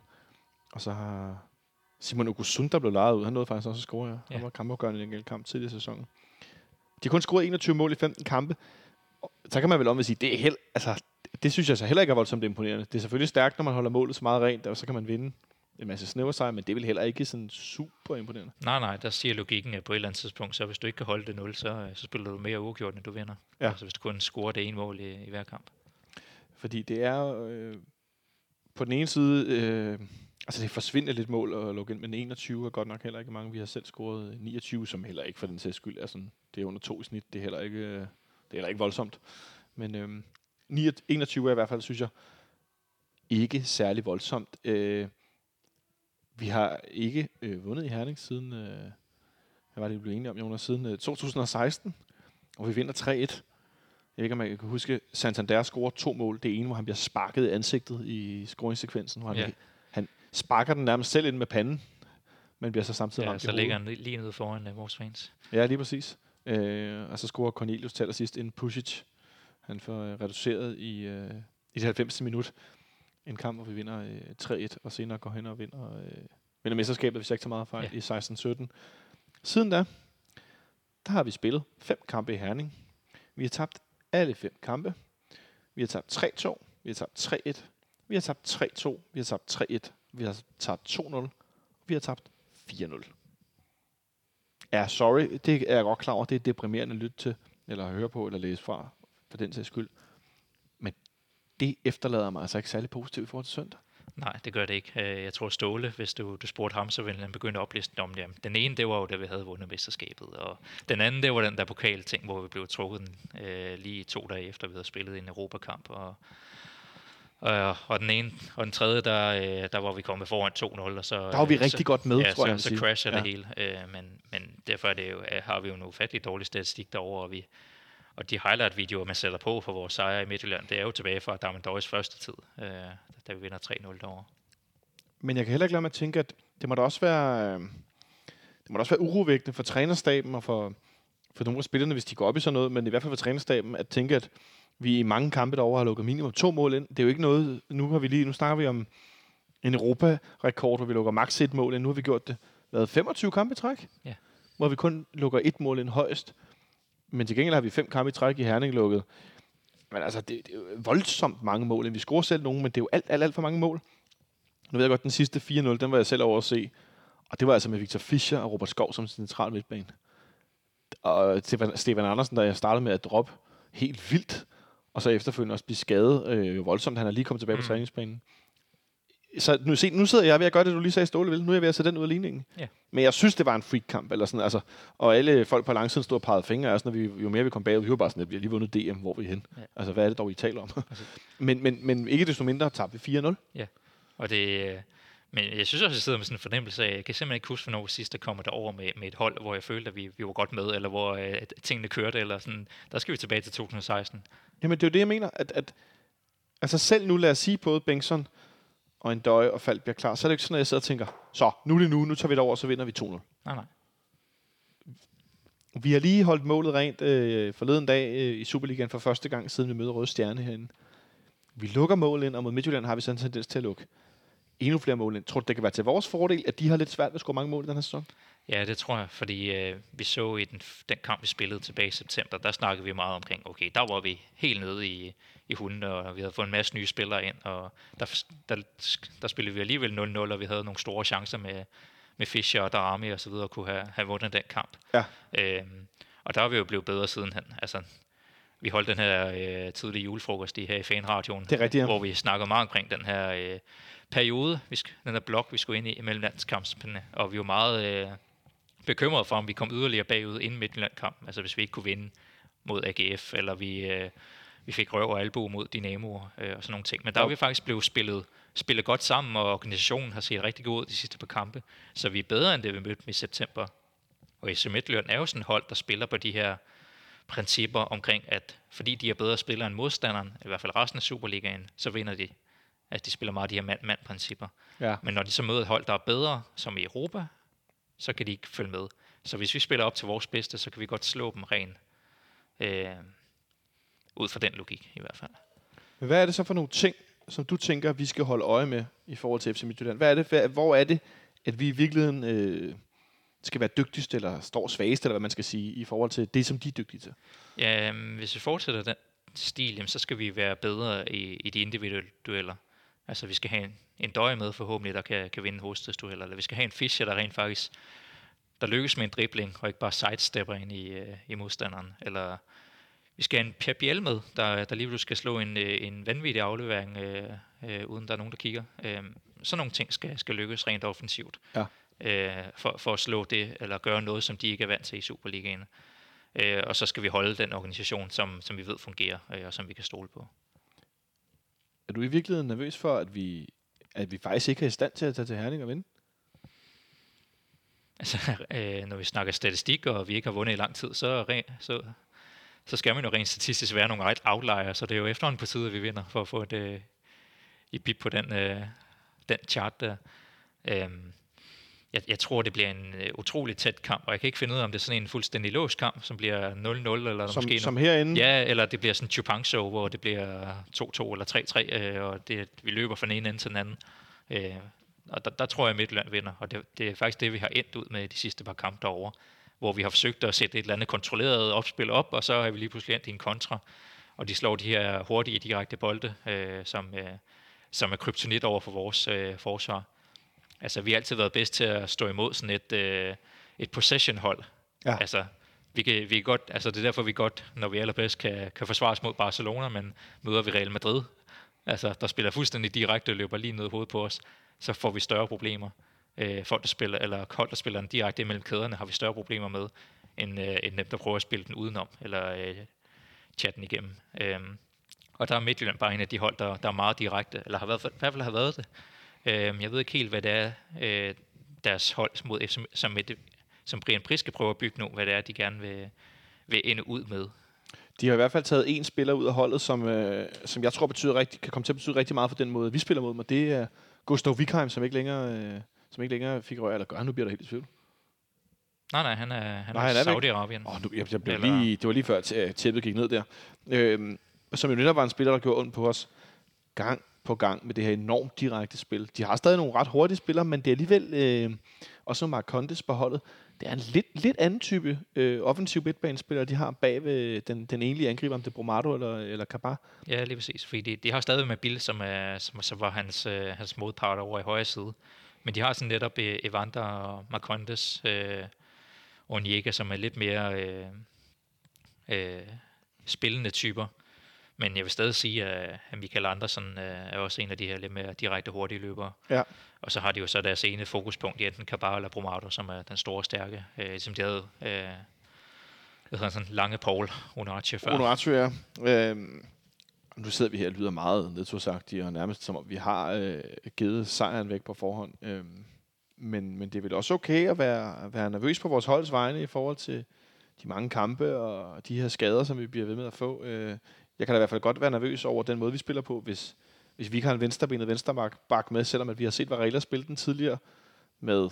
Og så har Simon Ogusund, der blev lejet ud, han nåede faktisk også at score, ja. Han var kampafgørende i en enkelt kamp tidligere i sæsonen. De har kun scoret 21 mål i 15 kampe. Og Så kan man vel om at sige, det er held, altså, det synes jeg så heller ikke er voldsomt imponerende. Det er selvfølgelig stærkt, når man holder målet så meget rent, og så kan man vinde en masse snæver sig, men det vel heller ikke sådan super imponerende. Nej, nej, der siger logikken, at på et eller andet tidspunkt, så hvis du ikke kan holde det 0, så, øh, så spiller du mere uafgjort, end du vinder. Ja. Altså hvis du kun scorer det ene mål i, i hver kamp. Fordi det er øh, på den ene side, øh, altså det forsvinder lidt mål at lukke ind, men 21 er godt nok heller ikke mange. Vi har selv scoret 29, som heller ikke for den sags skyld er sådan, det er under to i snit, det er heller ikke, øh, det er heller ikke voldsomt. Men øh, 9 21 er i hvert fald, synes jeg, ikke særlig voldsomt. Øh, vi har ikke øh, vundet i Herning siden, øh, hvad var det, vi blev enige om, Jonas, siden øh, 2016, og vi vinder 3-1. Jeg ved ikke, om jeg kan huske, Santander scorer to mål. Det ene, hvor han bliver sparket i ansigtet i scoringssekvensen, hvor han, Ja. han sparker den nærmest selv ind med panden, men bliver så samtidig Ja, ramt så ligger han li- lige nede foran uh, vores fans. Ja, lige præcis. Øh, og så scorer Cornelius til allersidst en Pusic. Han får øh, reduceret i, øh, i det 90. minut. En kamp, hvor vi vinder øh, 3-1, og senere går hen og vinder, øh, vinder mesterskabet, hvis jeg ikke tager meget fejl, Ja. i 16-17. Siden da, der har vi spillet fem kampe i Herning. Vi har tabt alle fem kampe. Vi har tabt 3-2, vi har tabt 3-1, vi har tabt 3-2, vi har tabt 3-1, vi har tabt 2-0, og vi har tabt 4-0. Ja, sorry, det er jeg godt klar over. Det er deprimerende at lytte til, eller høre på, eller læse fra, for den sags skyld. Det efterlader mig altså ikke særlig positivt i forhold til søndag. Nej, det gør det ikke. Øh, Jeg tror Ståle, hvis du, du spurgte ham, så ville han begynde at opliste om det. Jamen, Den ene, det var jo, da vi havde vundet mesterskabet. Og den anden, det var den der pokalting, hvor vi blev trukket den, øh, lige to dage efter, vi havde spillet en Europakamp. Og, og, og den ene, og den tredje, der, øh, der var vi kommet foran 2-0. Og så, Der var vi øh, rigtig så, godt med, ja, tror jeg, så, så crasher Ja. det hele. Øh, men, men derfor er det jo, øh, har vi jo en ufattelig dårlig statistik derovre, og vi, og de highlight-videoer, man sætter på for vores sejre i Midtjylland, det er jo tilbage fra Darmendøjs første tid, øh, da vi vinder 3-0 derovre. Men jeg kan heller ikke lade mig at tænke, at det må da også være, øh, det må da også være urovækkende for trænerstaben og for, for nogle af spillerne, hvis de går op i sådan noget, men i hvert fald for trænerstaben, at tænke, at vi i mange kampe derovre har lukket minimum to mål ind. Det er jo ikke noget, nu har vi lige, nu snakker vi om en Europa-rekord, hvor vi lukker maks et mål ind. Nu har vi gjort det, været 25 kampe i træk, Ja. hvor vi kun lukker et mål ind højst. Men til gengæld har vi fem kampe i træk i Herning lukket. Men altså, det, det er jo voldsomt mange mål. Vi scorer selv nogen, men det er jo alt, alt, alt for mange mål. Nu ved jeg godt, den sidste 4-0, den var jeg selv over at se. Og det var altså med Victor Fischer og Robert Skov som central midtbane. Og Stefan, Stefan Andersen, der jeg startede med at droppe helt vildt, og så efterfølgende også blive skadet øh, voldsomt. Han er lige kommet tilbage mm. på træningsbanen. Så nu, se, nu sidder jeg ved at gøre det, du lige sagde, Ståle vil. Nu er jeg ved at sætte den ud af ligningen. Ja. Men jeg synes, det var en freak-kamp. Eller sådan, altså, og alle folk på langsiden stod og pegede fingre. Altså, når vi, jo mere vi kom bagud, vi var bare sådan, at vi har lige vundet DM, hvor er vi hen. Ja. Altså, hvad er det dog, I taler om? men, men, men ikke desto mindre tabte vi 4-0. Ja, og det... Men jeg synes også, jeg sidder med sådan en fornemmelse af, jeg kan simpelthen ikke huske, hvornår sidst der kommer derover med, med et hold, hvor jeg følte, at vi, vi var godt med, eller hvor øh, tingene kørte, eller sådan. Der skal vi tilbage til 2016. Jamen, det er jo det, jeg mener. At, at, altså selv nu, lad os sige, både Bengtsson og en døje og Falk bliver klar, så er det ikke sådan, at jeg sidder og tænker, så, nu er det nu, nu tager vi det over, så vinder vi 2-0. Nej, nej. Vi har lige holdt målet rent øh, forleden dag øh, i Superligaen for første gang, siden vi møder Røde Stjerne herinde. Vi lukker mål ind, og mod Midtjylland har vi sådan en tendens til at lukke endnu flere mål ind. Tror du, det kan være til vores fordel, at de har lidt svært ved at score mange mål i den her sæson? Ja, det tror jeg, fordi øh, vi så i den, den kamp, vi spillede tilbage i september, der snakkede vi meget omkring, okay, der var vi helt nede i, i hunden, og vi havde fået en masse nye spillere ind, og der, der, der spillede vi alligevel 0-0, og vi havde nogle store chancer med, med Fischer og Darami og så videre, og kunne have, have vundet den kamp. Ja. Øhm, og der er vi jo blevet bedre sidenhen. Altså, vi holdt den her øh, tidlige julefrokost i her i fanradioen, Det er rigtigt, ja. hvor vi snakkede meget omkring den her øh, periode, vi sk- den her blok, vi skulle ind i imellem landskampene, og vi var meget øh, bekymrede for, om vi kom yderligere bagud inden Midtjylland-kampen, altså hvis vi ikke kunne vinde mod AGF, eller vi, øh, vi fik røv og albu mod Dynamo øh, og sådan nogle ting. Men der er vi faktisk blevet spillet, spillet godt sammen, og organisationen har set rigtig god ud de sidste par kampe, så vi er bedre end det, vi mødte dem i september. Og FC Midtjylland er jo sådan et hold, der spiller på de her principper omkring, at fordi de er bedre spillere end modstanderen, i hvert fald resten af Superligaen, så vinder de. Altså de spiller meget de her mand-mand-principper. Ja. Men når de så møder et hold, der er bedre, som i Europa, så kan de ikke følge med. Så hvis vi spiller op til vores bedste, så kan vi godt slå dem ren. Øh, ud fra den logik i hvert fald. Men hvad er det så for nogle ting, som du tænker, vi skal holde øje med i forhold til FC Midtjylland? Hvad er det, hvad, hvor er det, at vi i virkeligheden øh, skal være dygtigst, eller står svagest, eller hvad man skal sige, i forhold til det, som de er dygtige til? Ja, øhm, hvis vi fortsætter den stil, jamen, så skal vi være bedre i, i de individuelle dueller. Altså vi skal have en, en døje med forhåbentlig, der kan, kan vinde hovedstadsdueller, eller vi skal have en Fischer, der rent faktisk der lykkes med en dribling, og ikke bare sidestepper ind i, øh, i modstanderen. Eller vi skal have en Per Biel med, der, der lige skal slå en, øh, en vanvittig aflevering, øh, øh, uden der er nogen, der kigger. Øh, sådan nogle ting skal, skal lykkes rent offensivt. Ja. Øh, for, for at slå det, eller gøre noget, som de ikke er vant til i Superligaen. Øh, og så skal vi holde den organisation, som, som vi ved fungerer, øh, og som vi kan stole på. Er du i virkeligheden nervøs for, at vi, at vi faktisk ikke er i stand til at tage til Herning og vinde? Altså, øh, når vi snakker statistik, og vi ikke har vundet i lang tid, så, så, så skal man jo rent statistisk være nogle ret outlier, så det er jo efterhånden på tide, at vi vinder, for at få et øh, i bip på den, øh, den chart der. Øhm, jeg, jeg tror, det bliver en øh, utrolig tæt kamp, og jeg kan ikke finde ud af, om det er sådan en fuldstændig låst kamp, som bliver 0-0, eller Som, måske som noget- herinde? Ja, eller det bliver sådan en Chupang show, hvor det bliver 2-2 eller 3-3, øh, og det, vi løber fra den ene ende til den anden. Øh, og der, der tror jeg, at Midtjylland vinder, og det, det er faktisk det, vi har endt ud med de sidste par kampe derovre, hvor vi har forsøgt at sætte et eller andet kontrolleret opspil op, og så er vi lige pludselig endt i en kontra, og de slår de her hurtige direkte bolde, øh, som, øh, som er kryptonit over for vores øh, forsvar. Altså, vi har altid været bedst til at stå imod sådan et, øh, et possession-hold. Ja. Altså, vi kan, vi kan godt, altså det er derfor, vi godt, når vi allerbedst kan, kan forsvare os mod Barcelona, men møder vi Real Madrid, altså der spiller fuldstændig direkte og løber lige ned i hovedet på os, så får vi større problemer. Øh, folk, der spiller, eller hold, der spiller den direkte imellem kæderne, har vi større problemer med, end, øh, end dem, der prøver at spille den udenom, eller øh, chatten igennem. Øh, og der er Midtjylland bare en af de hold, der, der er meget direkte, eller har været, i hvert fald har været det. Øh, jeg ved ikke helt, hvad det er, øh, deres hold mod FC, som, med som Brian Priske prøver at bygge nu, hvad det er, de gerne vil, vil ende ud med. De har i hvert fald taget en spiller ud af holdet, som, øh, som jeg tror betyder rigtig, kan komme til at betyde rigtig meget for den måde, vi spiller mod dem, og det er Gustav Wikheim, som ikke længere, øh, som ikke længere fik rør, eller gør han, nu bliver der helt i tvivl. Nej, nej, han er, han Nej, er, han er. Saudi-Arabien. Oh, nu, jeg, jeg blev Eller- lige, det var lige før tæ- tæppet gik ned der. Øhm, som jo netop var en spiller, der gjorde ondt på os gang på gang med det her enormt direkte spil. De har stadig nogle ret hurtige spillere, men det er alligevel øh, også nogle Marcondes på holdet. Det er en lidt, lidt anden type øh, offensiv midtbanespiller, de har bag ved den, den egentlige angriber, om det er Bromado eller, eller Kabar. Ja, lige præcis. Fordi de, de har stadig med Bill, som, er, som, som var hans, øh, hans modpart over i højre side. Men de har sådan netop øh, Evander og Marcondes øh, og Onyeka, som er lidt mere øh, øh, spillende typer. Men jeg vil stadig sige, at Michael Andersen øh, er også en af de her lidt mere direkte hurtige løbere. Ja. Og så har de jo så deres ene fokuspunkt i enten Cabal eller Brumado, som er den store stærke. Øh, som de havde øh, hvad hedder sådan, lange Paul Onace før. Onace, ja. Øhm, nu sidder vi her og lyder meget nedtursagtige, og nærmest som om vi har øh, givet sejren væk på forhånd. Øhm, men, men det er vel også okay at være, være nervøs på vores holds vegne i forhold til de mange kampe og de her skader, som vi bliver ved med at få. Øh, jeg kan da i hvert fald godt være nervøs over den måde, vi spiller på, hvis, hvis vi ikke har en venstrebenet venstreback med, selvom at vi har set Varela spille den tidligere med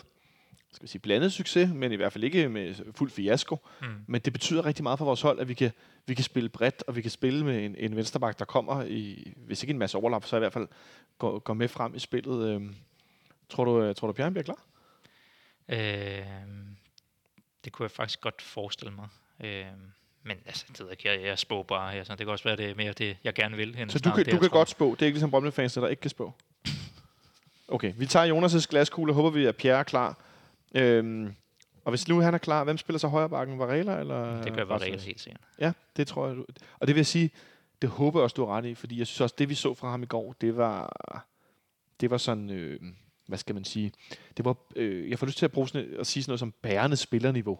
skal vi sige, blandet succes, men i hvert fald ikke med fuld fiasko. Mm. Men det betyder rigtig meget for vores hold, at vi kan, vi kan spille bredt, og vi kan spille med en, en venstreback, der kommer i, hvis ikke en masse overlap, så i hvert fald går, går med frem i spillet. Øhm, tror du, tror du, Bjørn bliver klar? Øh, det kunne jeg faktisk godt forestille mig. Øh, men altså, det ved jeg, jeg, jeg spår bare. Altså, det kan også være, det er mere det, jeg gerne vil. Så du kan, du kan godt spå? Det er ikke ligesom Brøndby-fans, der ikke kan spå? Okay, vi tager Jonas' glaskugle håber vi, at Pierre er klar. Øhm, og hvis nu han er klar, hvem spiller så højre bakken? Varela? Eller det gør Varela helt sikkert. Ja, det tror jeg. Og det vil jeg sige, det håber jeg også, du har ret i, fordi jeg synes også, det vi så fra ham i går, det var, det var sådan, øh, hvad skal man sige, det var, øh, jeg får lyst til at, bruge sådan, at sige sådan noget som bærende spillerniveau.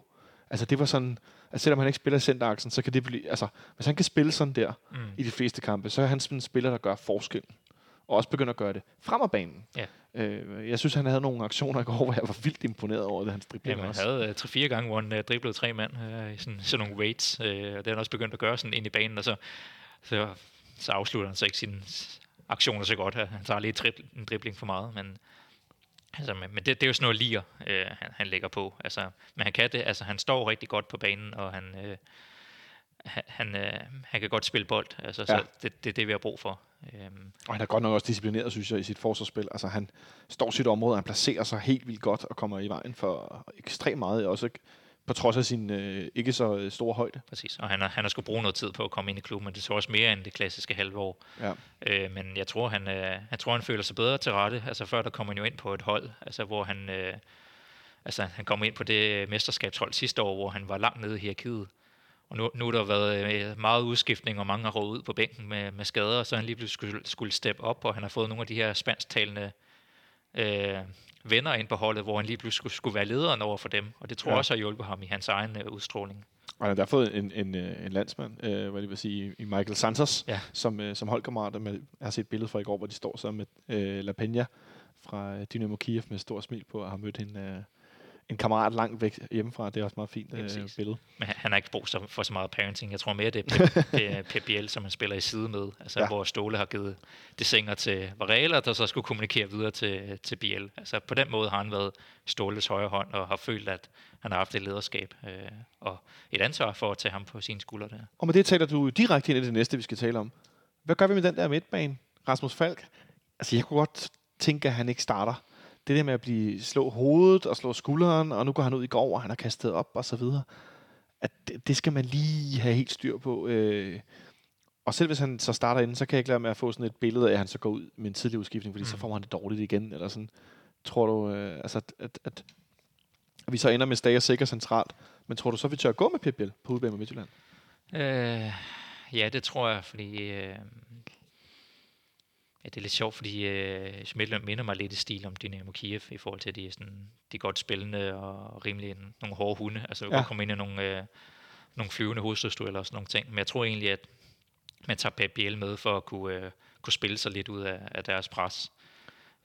Altså det var sådan, at selvom han ikke spiller centeraksen, så kan det blive, altså hvis han kan spille sådan der mm. i de fleste kampe, så er han sådan en spiller, der gør forskel. Og også begynder at gøre det frem af banen. Ja. Øh, jeg synes, han havde nogle aktioner i går, hvor jeg var vildt imponeret over det, hans dribling Han havde uh, tre-fire gange, hvor han uh, driblede tre mand uh, i sådan, sådan nogle weights. Uh, og det har han også begyndt at gøre sådan ind i banen, og så, så, så afslutter han så ikke sine aktioner så godt. Han tager lige trip, en dribling for meget, men Altså, men det, det er jo sådan noget lier, øh, han, han lægger på. Altså, men han kan det. Altså, han står rigtig godt på banen, og han, øh, han, øh, han kan godt spille bold. Altså, ja. Så det, det er det, vi har brug for. Øhm. Og han er godt nok også disciplineret, synes jeg, i sit forsvarsspil. Altså, han står sit område, han placerer sig helt vildt godt og kommer i vejen for ekstremt meget. Også på trods af sin øh, ikke så øh, store højde. Præcis, og han har, han har skulle bruge noget tid på at komme ind i klubben, men det tror også mere end det klassiske halve år. Ja. Øh, men jeg tror, han, øh, jeg tror, han føler sig bedre til rette. Altså før der kommer han jo ind på et hold, altså, hvor han, øh, altså, han kom ind på det mesterskabshold sidste år, hvor han var langt nede i hierarkiet. Og nu, nu har der været øh, meget udskiftning, og mange har råd ud på bænken med, med skader, så han lige pludselig skulle, skulle steppe op, og han har fået nogle af de her spansktalende øh, venner ind på holdet, hvor han lige pludselig skulle, skulle være lederen over for dem. Og det tror jeg ja. også har hjulpet ham i hans egen øh, udstråling. Og han har fået en, en, øh, en landsmand, øh, hvad det vil sige, i Michael Santos, ja. som, øh, som holdkammerat. Med, jeg har set et billede fra i går, hvor de står sammen med øh, La Peña fra Dynamo Kiev med stor smil på, og har mødt hende øh, en kammerat langt væk hjemmefra. Det er også meget fint øh, billede. Men han har ikke brug for så meget parenting. Jeg tror mere, det er Biel, som han spiller i side med. Altså, ja. hvor Ståle har givet det sænger til Varela, der så skulle kommunikere videre til, til Biel. Altså, på den måde har han været Ståles højre hånd, og har følt, at han har haft et lederskab øh, og et ansvar for at tage ham på sine skuldre der. Og med det taler du direkte ind i det næste, vi skal tale om. Hvad gør vi med den der midtbane? Rasmus Falk? Altså, jeg kunne godt tænke, at han ikke starter det der med at blive slå hovedet og slå skulderen, og nu går han ud i går, og han har kastet op og så videre, at det, det skal man lige have helt styr på. Øh, og selv hvis han så starter inden, så kan jeg ikke lade med at få sådan et billede af, at han så går ud med en tidlig udskiftning, fordi mm. så får han det dårligt igen, eller sådan. Tror du, øh, altså, at, at, at, vi så ender med Stager sikker centralt, men tror du så, vi tør gå med Biel på udbanen med Midtjylland? Øh, ja, det tror jeg, fordi øh, Ja, det er lidt sjovt, fordi øh, Midtjylland minder mig lidt i stil om Dynamo Kiev i forhold til, at de er, sådan, de er godt spillende og rimelig en, nogle hårde hunde. Altså, du ja. kan komme ind i nogle, øh, nogle flyvende hovedstødstueller og sådan nogle ting. Men jeg tror egentlig, at man tager Pep Biel med for at kunne, øh, kunne spille sig lidt ud af, af deres pres.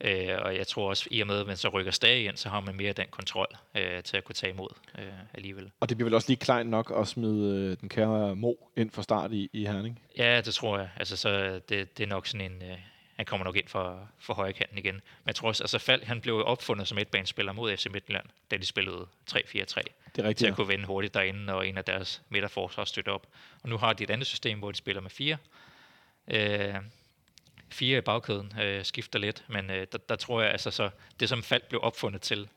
Øh, og jeg tror også, i og med, at man så rykker stadig ind, så har man mere den kontrol øh, til at kunne tage imod øh, alligevel. Og det bliver vel også lige kleint nok at smide øh, den kære Mo ind for start i, i Herning? Ja, det tror jeg. Altså, så det, det er nok sådan en... Øh, han kommer nok ind for, for højre kanten igen. Men jeg tror også, altså Fald, han blev opfundet som et banespiller mod FC Midtjylland, da de spillede 3-4-3. Det er rigtigt, Til at kunne vende hurtigt derinde, og en af deres midterforsvar støtte op. Og nu har de et andet system, hvor de spiller med fire. Øh, fire i bagkæden øh, skifter lidt, men øh, der, der, tror jeg, altså så, det som Fald blev opfundet til,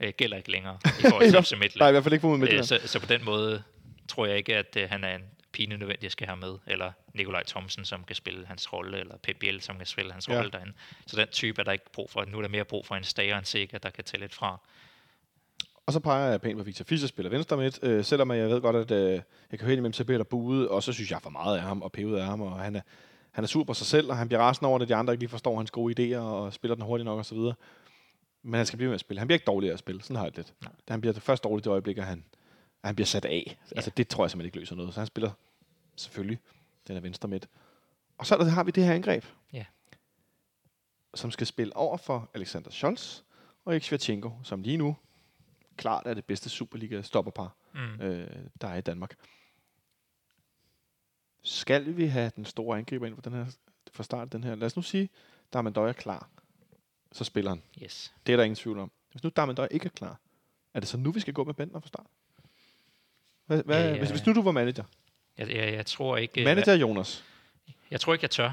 øh, gælder ikke længere i forhold til FC Midtjylland. Nej, i hvert fald ikke for Midtjylland. Øh, så, så på den måde tror jeg ikke, at øh, han er en pine nødvendigt, jeg skal have med. Eller Nikolaj Thomsen, som kan spille hans rolle, eller Biel, som kan spille hans Ja. rolle derinde. Så den type er der ikke brug for. Nu er der mere brug for en Stager og en Sega, der kan tage lidt fra. Og så peger jeg pænt på Victor Fischer, spiller venstre midt, øh, selvom jeg ved godt, at øh, jeg kan høre imellem, der buet, og så synes jeg for meget af ham, og pevet af ham, og han er, han er sur på sig selv, og han bliver rasende over, at de andre ikke lige forstår hans gode idéer, og spiller den hurtigt nok, og så videre. Men han skal blive med at spille. Han bliver ikke dårligere at spille, sådan har jeg det lidt. Nej. Han bliver det første dårlige det øjeblik, at han, at han bliver sat af. Altså, det tror jeg simpelthen ikke løser noget. Så han spiller selvfølgelig den er venstre midt. Og så er der, har vi det her angreb, Ja. som skal spille over for Alexander Scholz og Eksvjerchenko, som lige nu klart er det bedste Superliga-stopperpar, Mm. øh, der er i Danmark. Skal vi have den store angriber ind på den her, fra start den her? Lad os nu sige, Darmandøj er klar. Så spiller han. Yes. Det er der ingen tvivl om. Hvis nu Darmandøj ikke er klar, er det så nu, vi skal gå med Bentner fra start? Hvad, hvad, Ja, ja, hvis, hvis nu du var manager. Jeg, jeg, jeg tror ikke... Manager Jonas. Jeg tror ikke, jeg tør.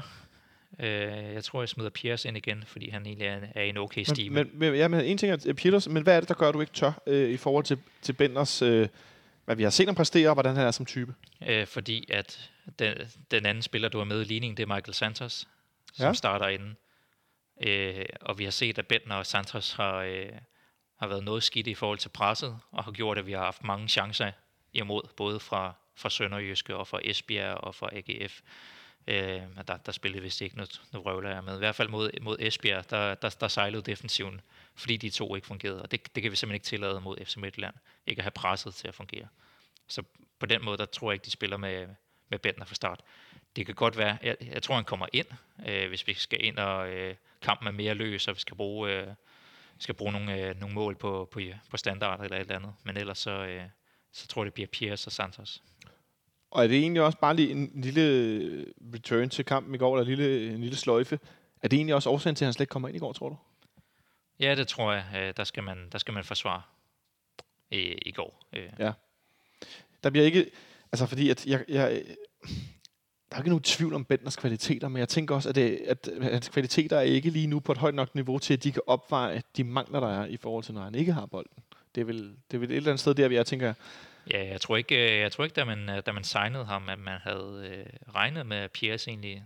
Øh, jeg tror, jeg smider Piers ind igen, fordi han egentlig er, er en okay stime. Men, men, ja, men en ting er Pieters, men hvad er det, der gør, at du ikke tør øh, i forhold til, til Benders, øh, hvad vi har set ham præstere, og hvordan han er som type? øh, fordi at den, den anden spiller, du har med i ligningen, det er Michael Santos, som Ja. starter inden. Øh, og vi har set, at Bentner og Santos har, øh, har været noget skidt i forhold til presset, og har gjort, at vi har haft mange chancer imod, både fra, fra Sønderjyske og fra Esbjerg og fra AGF. Øh, der, der spillede vist ikke noget, noget røvler jeg med. I hvert fald mod, mod Esbjerg, der, der, der sejlede defensiven, fordi de to ikke fungerede. Og det, det kan vi simpelthen ikke tillade mod FC Midtjylland. Ikke at have presset til at fungere. Så på den måde, der tror jeg ikke, de spiller med, med Bentner fra start. Det kan godt være, jeg, jeg tror, han kommer ind, øh, hvis vi skal ind og øh, kampen er mere løs, og vi skal bruge, øh, skal bruge nogle, øh, nogle mål på, på, på standard eller et eller andet. Men ellers så, øh, så tror jeg, det bliver Piers og Santos. Og er det egentlig også bare lige en lille return til kampen i går, eller en lille, en lille sløjfe? Er det egentlig også årsagen til, at han slet ikke kommer ind i går, tror du? Ja, det tror jeg. Øh, der, skal man, der skal man forsvare i, i går. Øh, Der bliver ikke... Altså, fordi at jeg... jeg der er ikke nogen tvivl om Bentners kvaliteter, men jeg tænker også, at, det, at hans kvaliteter er ikke lige nu på et højt nok niveau til, at de kan opveje de mangler, der er i forhold til, når han ikke har bolden. Det er vel, det er vel et eller andet sted der, hvor jeg tænker, Ja, jeg tror ikke, øh, jeg tror ikke da, man, øh, da man signede ham, at man havde øh, regnet med, at Piers egentlig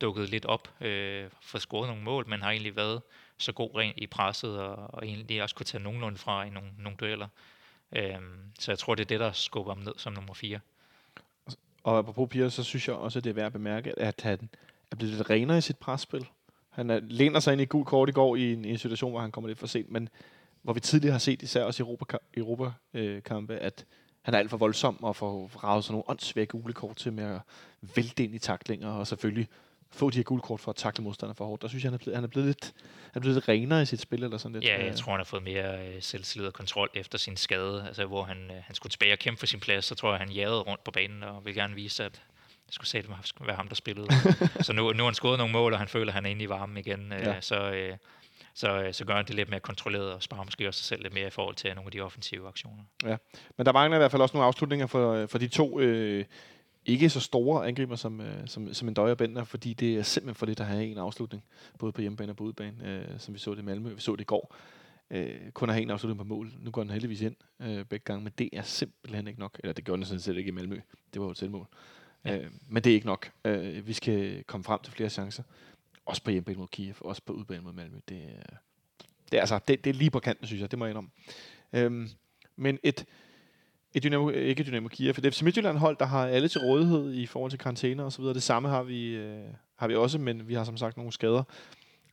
dukket lidt op øh, for at score nogle mål, men har egentlig været så god rent i presset, og, og egentlig også kunne tage nogenlunde fra i nogle, nogle dueller. Øhm, så jeg tror, det er det, der skubber ham ned som nummer 4. Og apropos Pia, så synes jeg også, at det er værd at bemærke, at han er blevet lidt renere i sit presspil. Han er, læner sig ind i et gult kort i går i en, i en situation, hvor han kommer lidt for sent, men hvor vi tidligere har set, især også i Europa, Europa øh, kampe, at han er alt for voldsom og får ravet sådan nogle åndssvage gule kort til med at vælte ind i taklinger, og selvfølgelig få de her gule kort for at takle modstandere for hårdt. Der synes jeg, han er blevet, han er blevet, lidt, han er blevet lidt renere i sit spil, eller sådan lidt. Ja, øh, jeg tror, han har fået mere øh, selvtillid og kontrol efter sin skade, altså hvor han, øh, han skulle tilbage og kæmpe for sin plads, så tror jeg, han jagede rundt på banen og ville gerne vise, at det skulle sætte være ham, der spillede. så nu, nu har han scoret nogle mål, og han føler, at han er inde i varmen igen, øh, Ja. så, øh, så, øh, så gør han det lidt mere kontrolleret og sparer måske også sig selv lidt mere i forhold til nogle af de offensive aktioner. Men der mangler i hvert fald også nogle afslutninger for, for de to øh, ikke så store angriber som, øh, som, som en døje og Bender, fordi det er simpelthen for lidt at have en afslutning, både på hjemmebane og på udebane, øh, som vi så det i Malmø. Vi så det i går. Øh, kun have en afslutning på mål. Nu går den heldigvis ind øh, begge gange, men det er simpelthen ikke nok. Eller det gjorde den sådan set ikke i Malmø. Det var jo et selvmål. Ja. Ja. Øh, men det er ikke nok. Øh, vi skal komme frem til flere chancer. Også på hjemmebane mod Kiev, også på udebane mod Malmø. Det, er- det, er, altså, det, det er lige på kanten, synes jeg. Det må jeg indrømme. Øhm, men et, et Dynamo, ikke Dynamo Kiev, for det er FC Midtjylland hold, der har alle til rådighed i forhold til karantæner og så videre. Det samme har vi, øh, har vi også, men vi har som sagt nogle skader.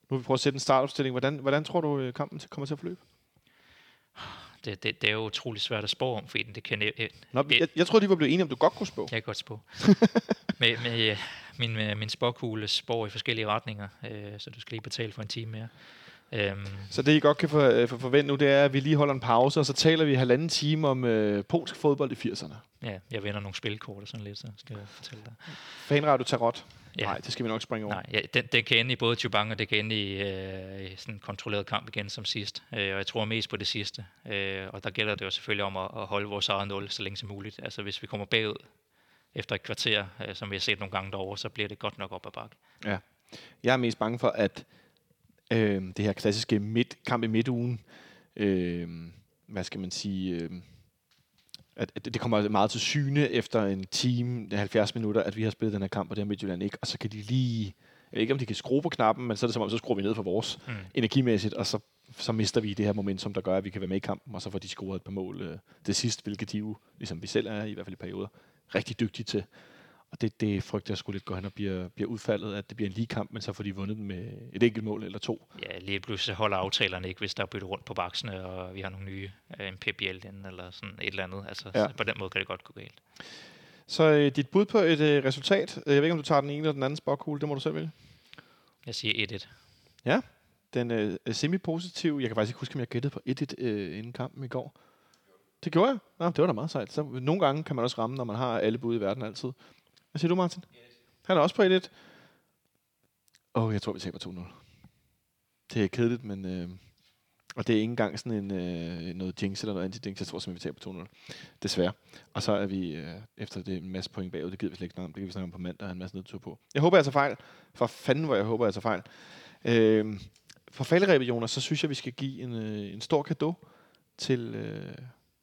Nu vil vi prøve at sætte en startopstilling. Hvordan, hvordan tror du, øh, kampen kommer til at forløbe? Det, det, det er jo utroligt svært at spå om, fordi det kan... øh, Nå, jeg, jeg tror, de var blevet enige om, du godt kunne spå. Jeg kan godt spå. med, øh, min, øh, min spåkugle spår i forskellige retninger, øh, så du skal lige betale for en time mere. Øhm, Så det, I godt kan for, øh, for forvente nu, det er, at vi lige holder en pause, og så taler vi halvanden time om øh, polsk fodbold i 80'erne. ja, jeg vinder nogle spilkort og sådan lidt, så skal jeg fortælle dig. Fanradio Tarot. Ja. Nej, det skal vi nok springe over. Nej, ja, den, den kan ende i både Tubang, og det kan ende i, øh, i sådan en kontrolleret kamp igen som sidst. Øh, og jeg tror mest på det sidste. Øh, og der gælder det jo selvfølgelig om at, at holde vores eget nul så længe som muligt. Altså hvis vi kommer bagud efter et kvarter, øh, som vi har set nogle gange derovre, så bliver det godt nok op ad bakke. Jeg er mest bange for, at øh, det her klassiske midt, kamp i midtugen, øh, hvad skal man sige, øh, at, at det kommer meget til syne efter en time, 70 minutter, at vi har spillet den her kamp, og det har Midtjylland ikke, og så kan de lige, jeg ved ikke om de kan skrue på knappen, men så er det som om, så skruer vi ned for vores mm. energimæssigt, og så, så mister vi det her momentum, der gør, at vi kan være med i kampen, og så får de scoret et par mål øh, det sidste, hvilket de jo, ligesom vi selv er, i hvert fald i perioder, rigtig dygtige til. Og det, det frygter jeg skulle lidt gå hen og bliver, bliver udfaldet, at det bliver en lige kamp, men så får de vundet den med et enkelt mål eller to. Ja, lige pludselig holder aftalerne ikke, hvis der er byttet rundt på baksene, og vi har nogle nye, øh, en PBL ind, eller sådan et eller andet. Altså, ja. på den måde kan det godt gå galt. Så øh, dit bud på et øh, resultat, jeg ved ikke, om du tager den ene eller den anden spokkugle, det må du selv vælge. Jeg siger 1-1. Ja, den øh, semi-positiv. Jeg kan faktisk ikke huske, om jeg gættede på 1-1 øh, inden kampen i går. Det gjorde jeg. Nå, det var da meget sejt. Så nogle gange kan man også ramme, når man har alle bud i verden altid. Hvad siger du, Martin? Han er også på 1-1. Åh, oh, jeg tror, vi taber 2-0. Det er kedeligt, men... Øh, og det er ikke engang sådan en, øh, noget jinx eller noget anti-jinx. Jeg tror simpelthen, vi taber 2-0. Desværre. Og så er vi øh, efter det en masse point bagud. Det gider vi slet ikke snakke om. Det kan vi snakke om på mandag. en masse nedtur på. Jeg håber, jeg tager fejl. For fanden, hvor jeg håber, jeg tager fejl. Øh, for falderæbet, Jonas, så synes jeg, vi skal give en, øh, en stor gave til, øh,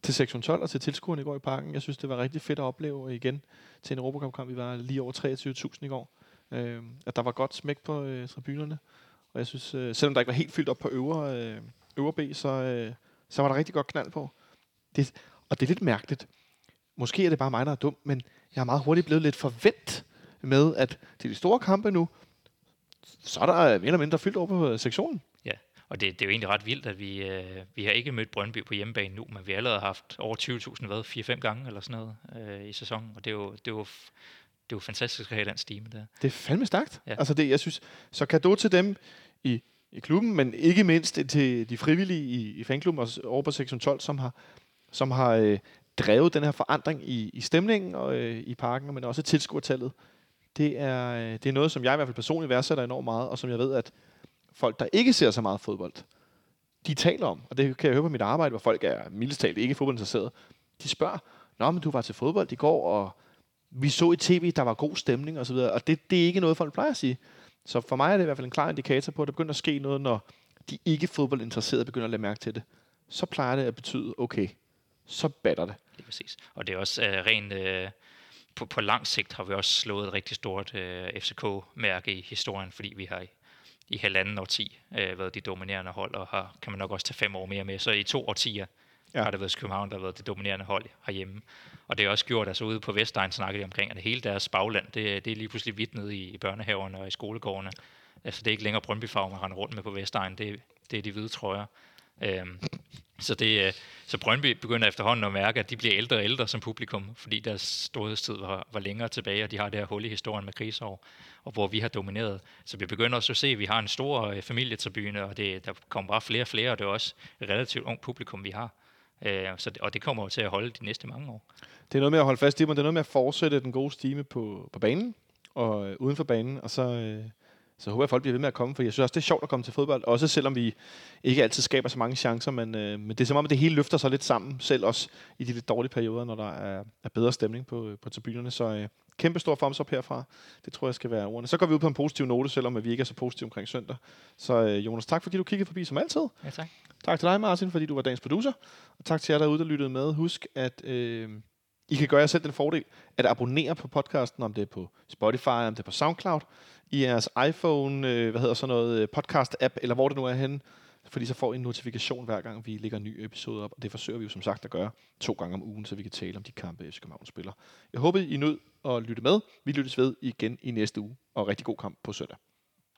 til sektion 12 og til tilskuerne i går i parken. Jeg synes, det var rigtig fedt at opleve igen til en Europacup-kamp. Vi var lige over 23.000 i går. Øh, at der var godt smæk på øh, tribunerne. Og jeg synes, øh, selvom der ikke var helt fyldt op på øvre, øh, øvre B, så, øh, så var der rigtig godt knald på. Det, og det er lidt mærkeligt. Måske er det bare mig, der er dum, men jeg er meget hurtigt blevet lidt forvent med, at til de store kampe nu, så er der mere eller mindre fyldt over på øh, sektionen. Ja, og det, det er jo egentlig ret vildt, at vi, øh, vi har ikke mødt Brøndby på hjemmebane nu, men vi har allerede haft over 20.000 hvad, 4-5 gange eller sådan noget øh, i sæsonen. Og det er jo, det er jo, det er jo fantastisk at have den stime der. Det er fandme stærkt. Ja. Altså det, jeg synes, så kado til dem i, i klubben, men ikke mindst til de frivillige i, i fanklubben og over på sektion 12, som har, som har øh, drevet den her forandring i, i stemningen og øh, i parken, men også tilskuertallet. Det er, øh, det er noget, som jeg i hvert fald personligt værdsætter enormt meget, og som jeg ved, at folk, der ikke ser så meget fodbold, de taler om, og det kan jeg høre på mit arbejde, hvor folk er mildestalt ikke fodboldinteresserede, de spørger, Nå, men du var til fodbold i går, og vi så i tv, der var god stemning osv., og, og det, det er ikke noget, folk plejer at sige. Så for mig er det i hvert fald en klar indikator på, at der begynder at ske noget, når de ikke fodboldinteresserede begynder at lade mærke til det. Så plejer det at betyde, okay, så batter det. Det er præcis. Og det er også øh, rent... Øh på, på lang sigt har vi også slået et rigtig stort øh, FCK-mærke i historien, fordi vi har i halvanden årti øh, været de dominerende hold, og har, kan man nok også tage fem år mere med. Så i to årtier ja. har det været København, der har været det dominerende hold herhjemme. Og det er også gjort, altså ude på Vestegn snakker de omkring, at hele deres bagland, det, det er lige pludselig vidt nede i, i børnehaverne og i skolegårdene. Altså det er ikke længere Brøndby-farve, man render rundt med på Vestegn, det, det er de hvide trøjer. Øh, så, det, øh, så Brøndby begynder efterhånden at mærke, at de bliver ældre og ældre som publikum, fordi deres storhedstid var, var længere tilbage, og de har det her hul i historien med krigsår, og hvor vi har domineret. Så vi begynder også at se, at vi har en stor øh, familietribune, og det, der kommer bare flere og flere, og det er også et relativt ung publikum, vi har. Øh, så, og det kommer jo til at holde de næste mange år. Det er noget med at holde fast i, men det er noget med at fortsætte den gode stime på, på banen, og øh, uden for banen, og så... Øh så jeg håber, at folk bliver ved med at komme, for jeg synes også, det er sjovt at komme til fodbold, også selvom vi ikke altid skaber så mange chancer, men, øh, men det er som om, at det hele løfter sig lidt sammen, selv også i de lidt dårlige perioder, når der er, er bedre stemning på, på tribunerne. Så øh, kæmpe stor thumbs up herfra. Det tror jeg skal være ordene. Så går vi ud på en positiv note, selvom vi ikke er så positive omkring søndag. Så øh, Jonas, tak fordi du kiggede forbi som altid. Ja, tak. Tak til dig, Martin, fordi du var dagens producer. Og tak til jer derude, der lyttede med. Husk, at øh, i kan gøre jer selv den fordel at abonnere på podcasten, om det er på Spotify, om det er på SoundCloud i jeres iPhone, øh, hvad hedder sådan noget, øh, podcast-app, eller hvor det nu er henne, fordi så får I en notifikation hver gang, vi lægger en ny episode op, og det forsøger vi jo som sagt at gøre to gange om ugen, så vi kan tale om de kampe, FC København spiller. Jeg håber, I nød at lytte med. Vi lyttes ved igen i næste uge, og rigtig god kamp på søndag.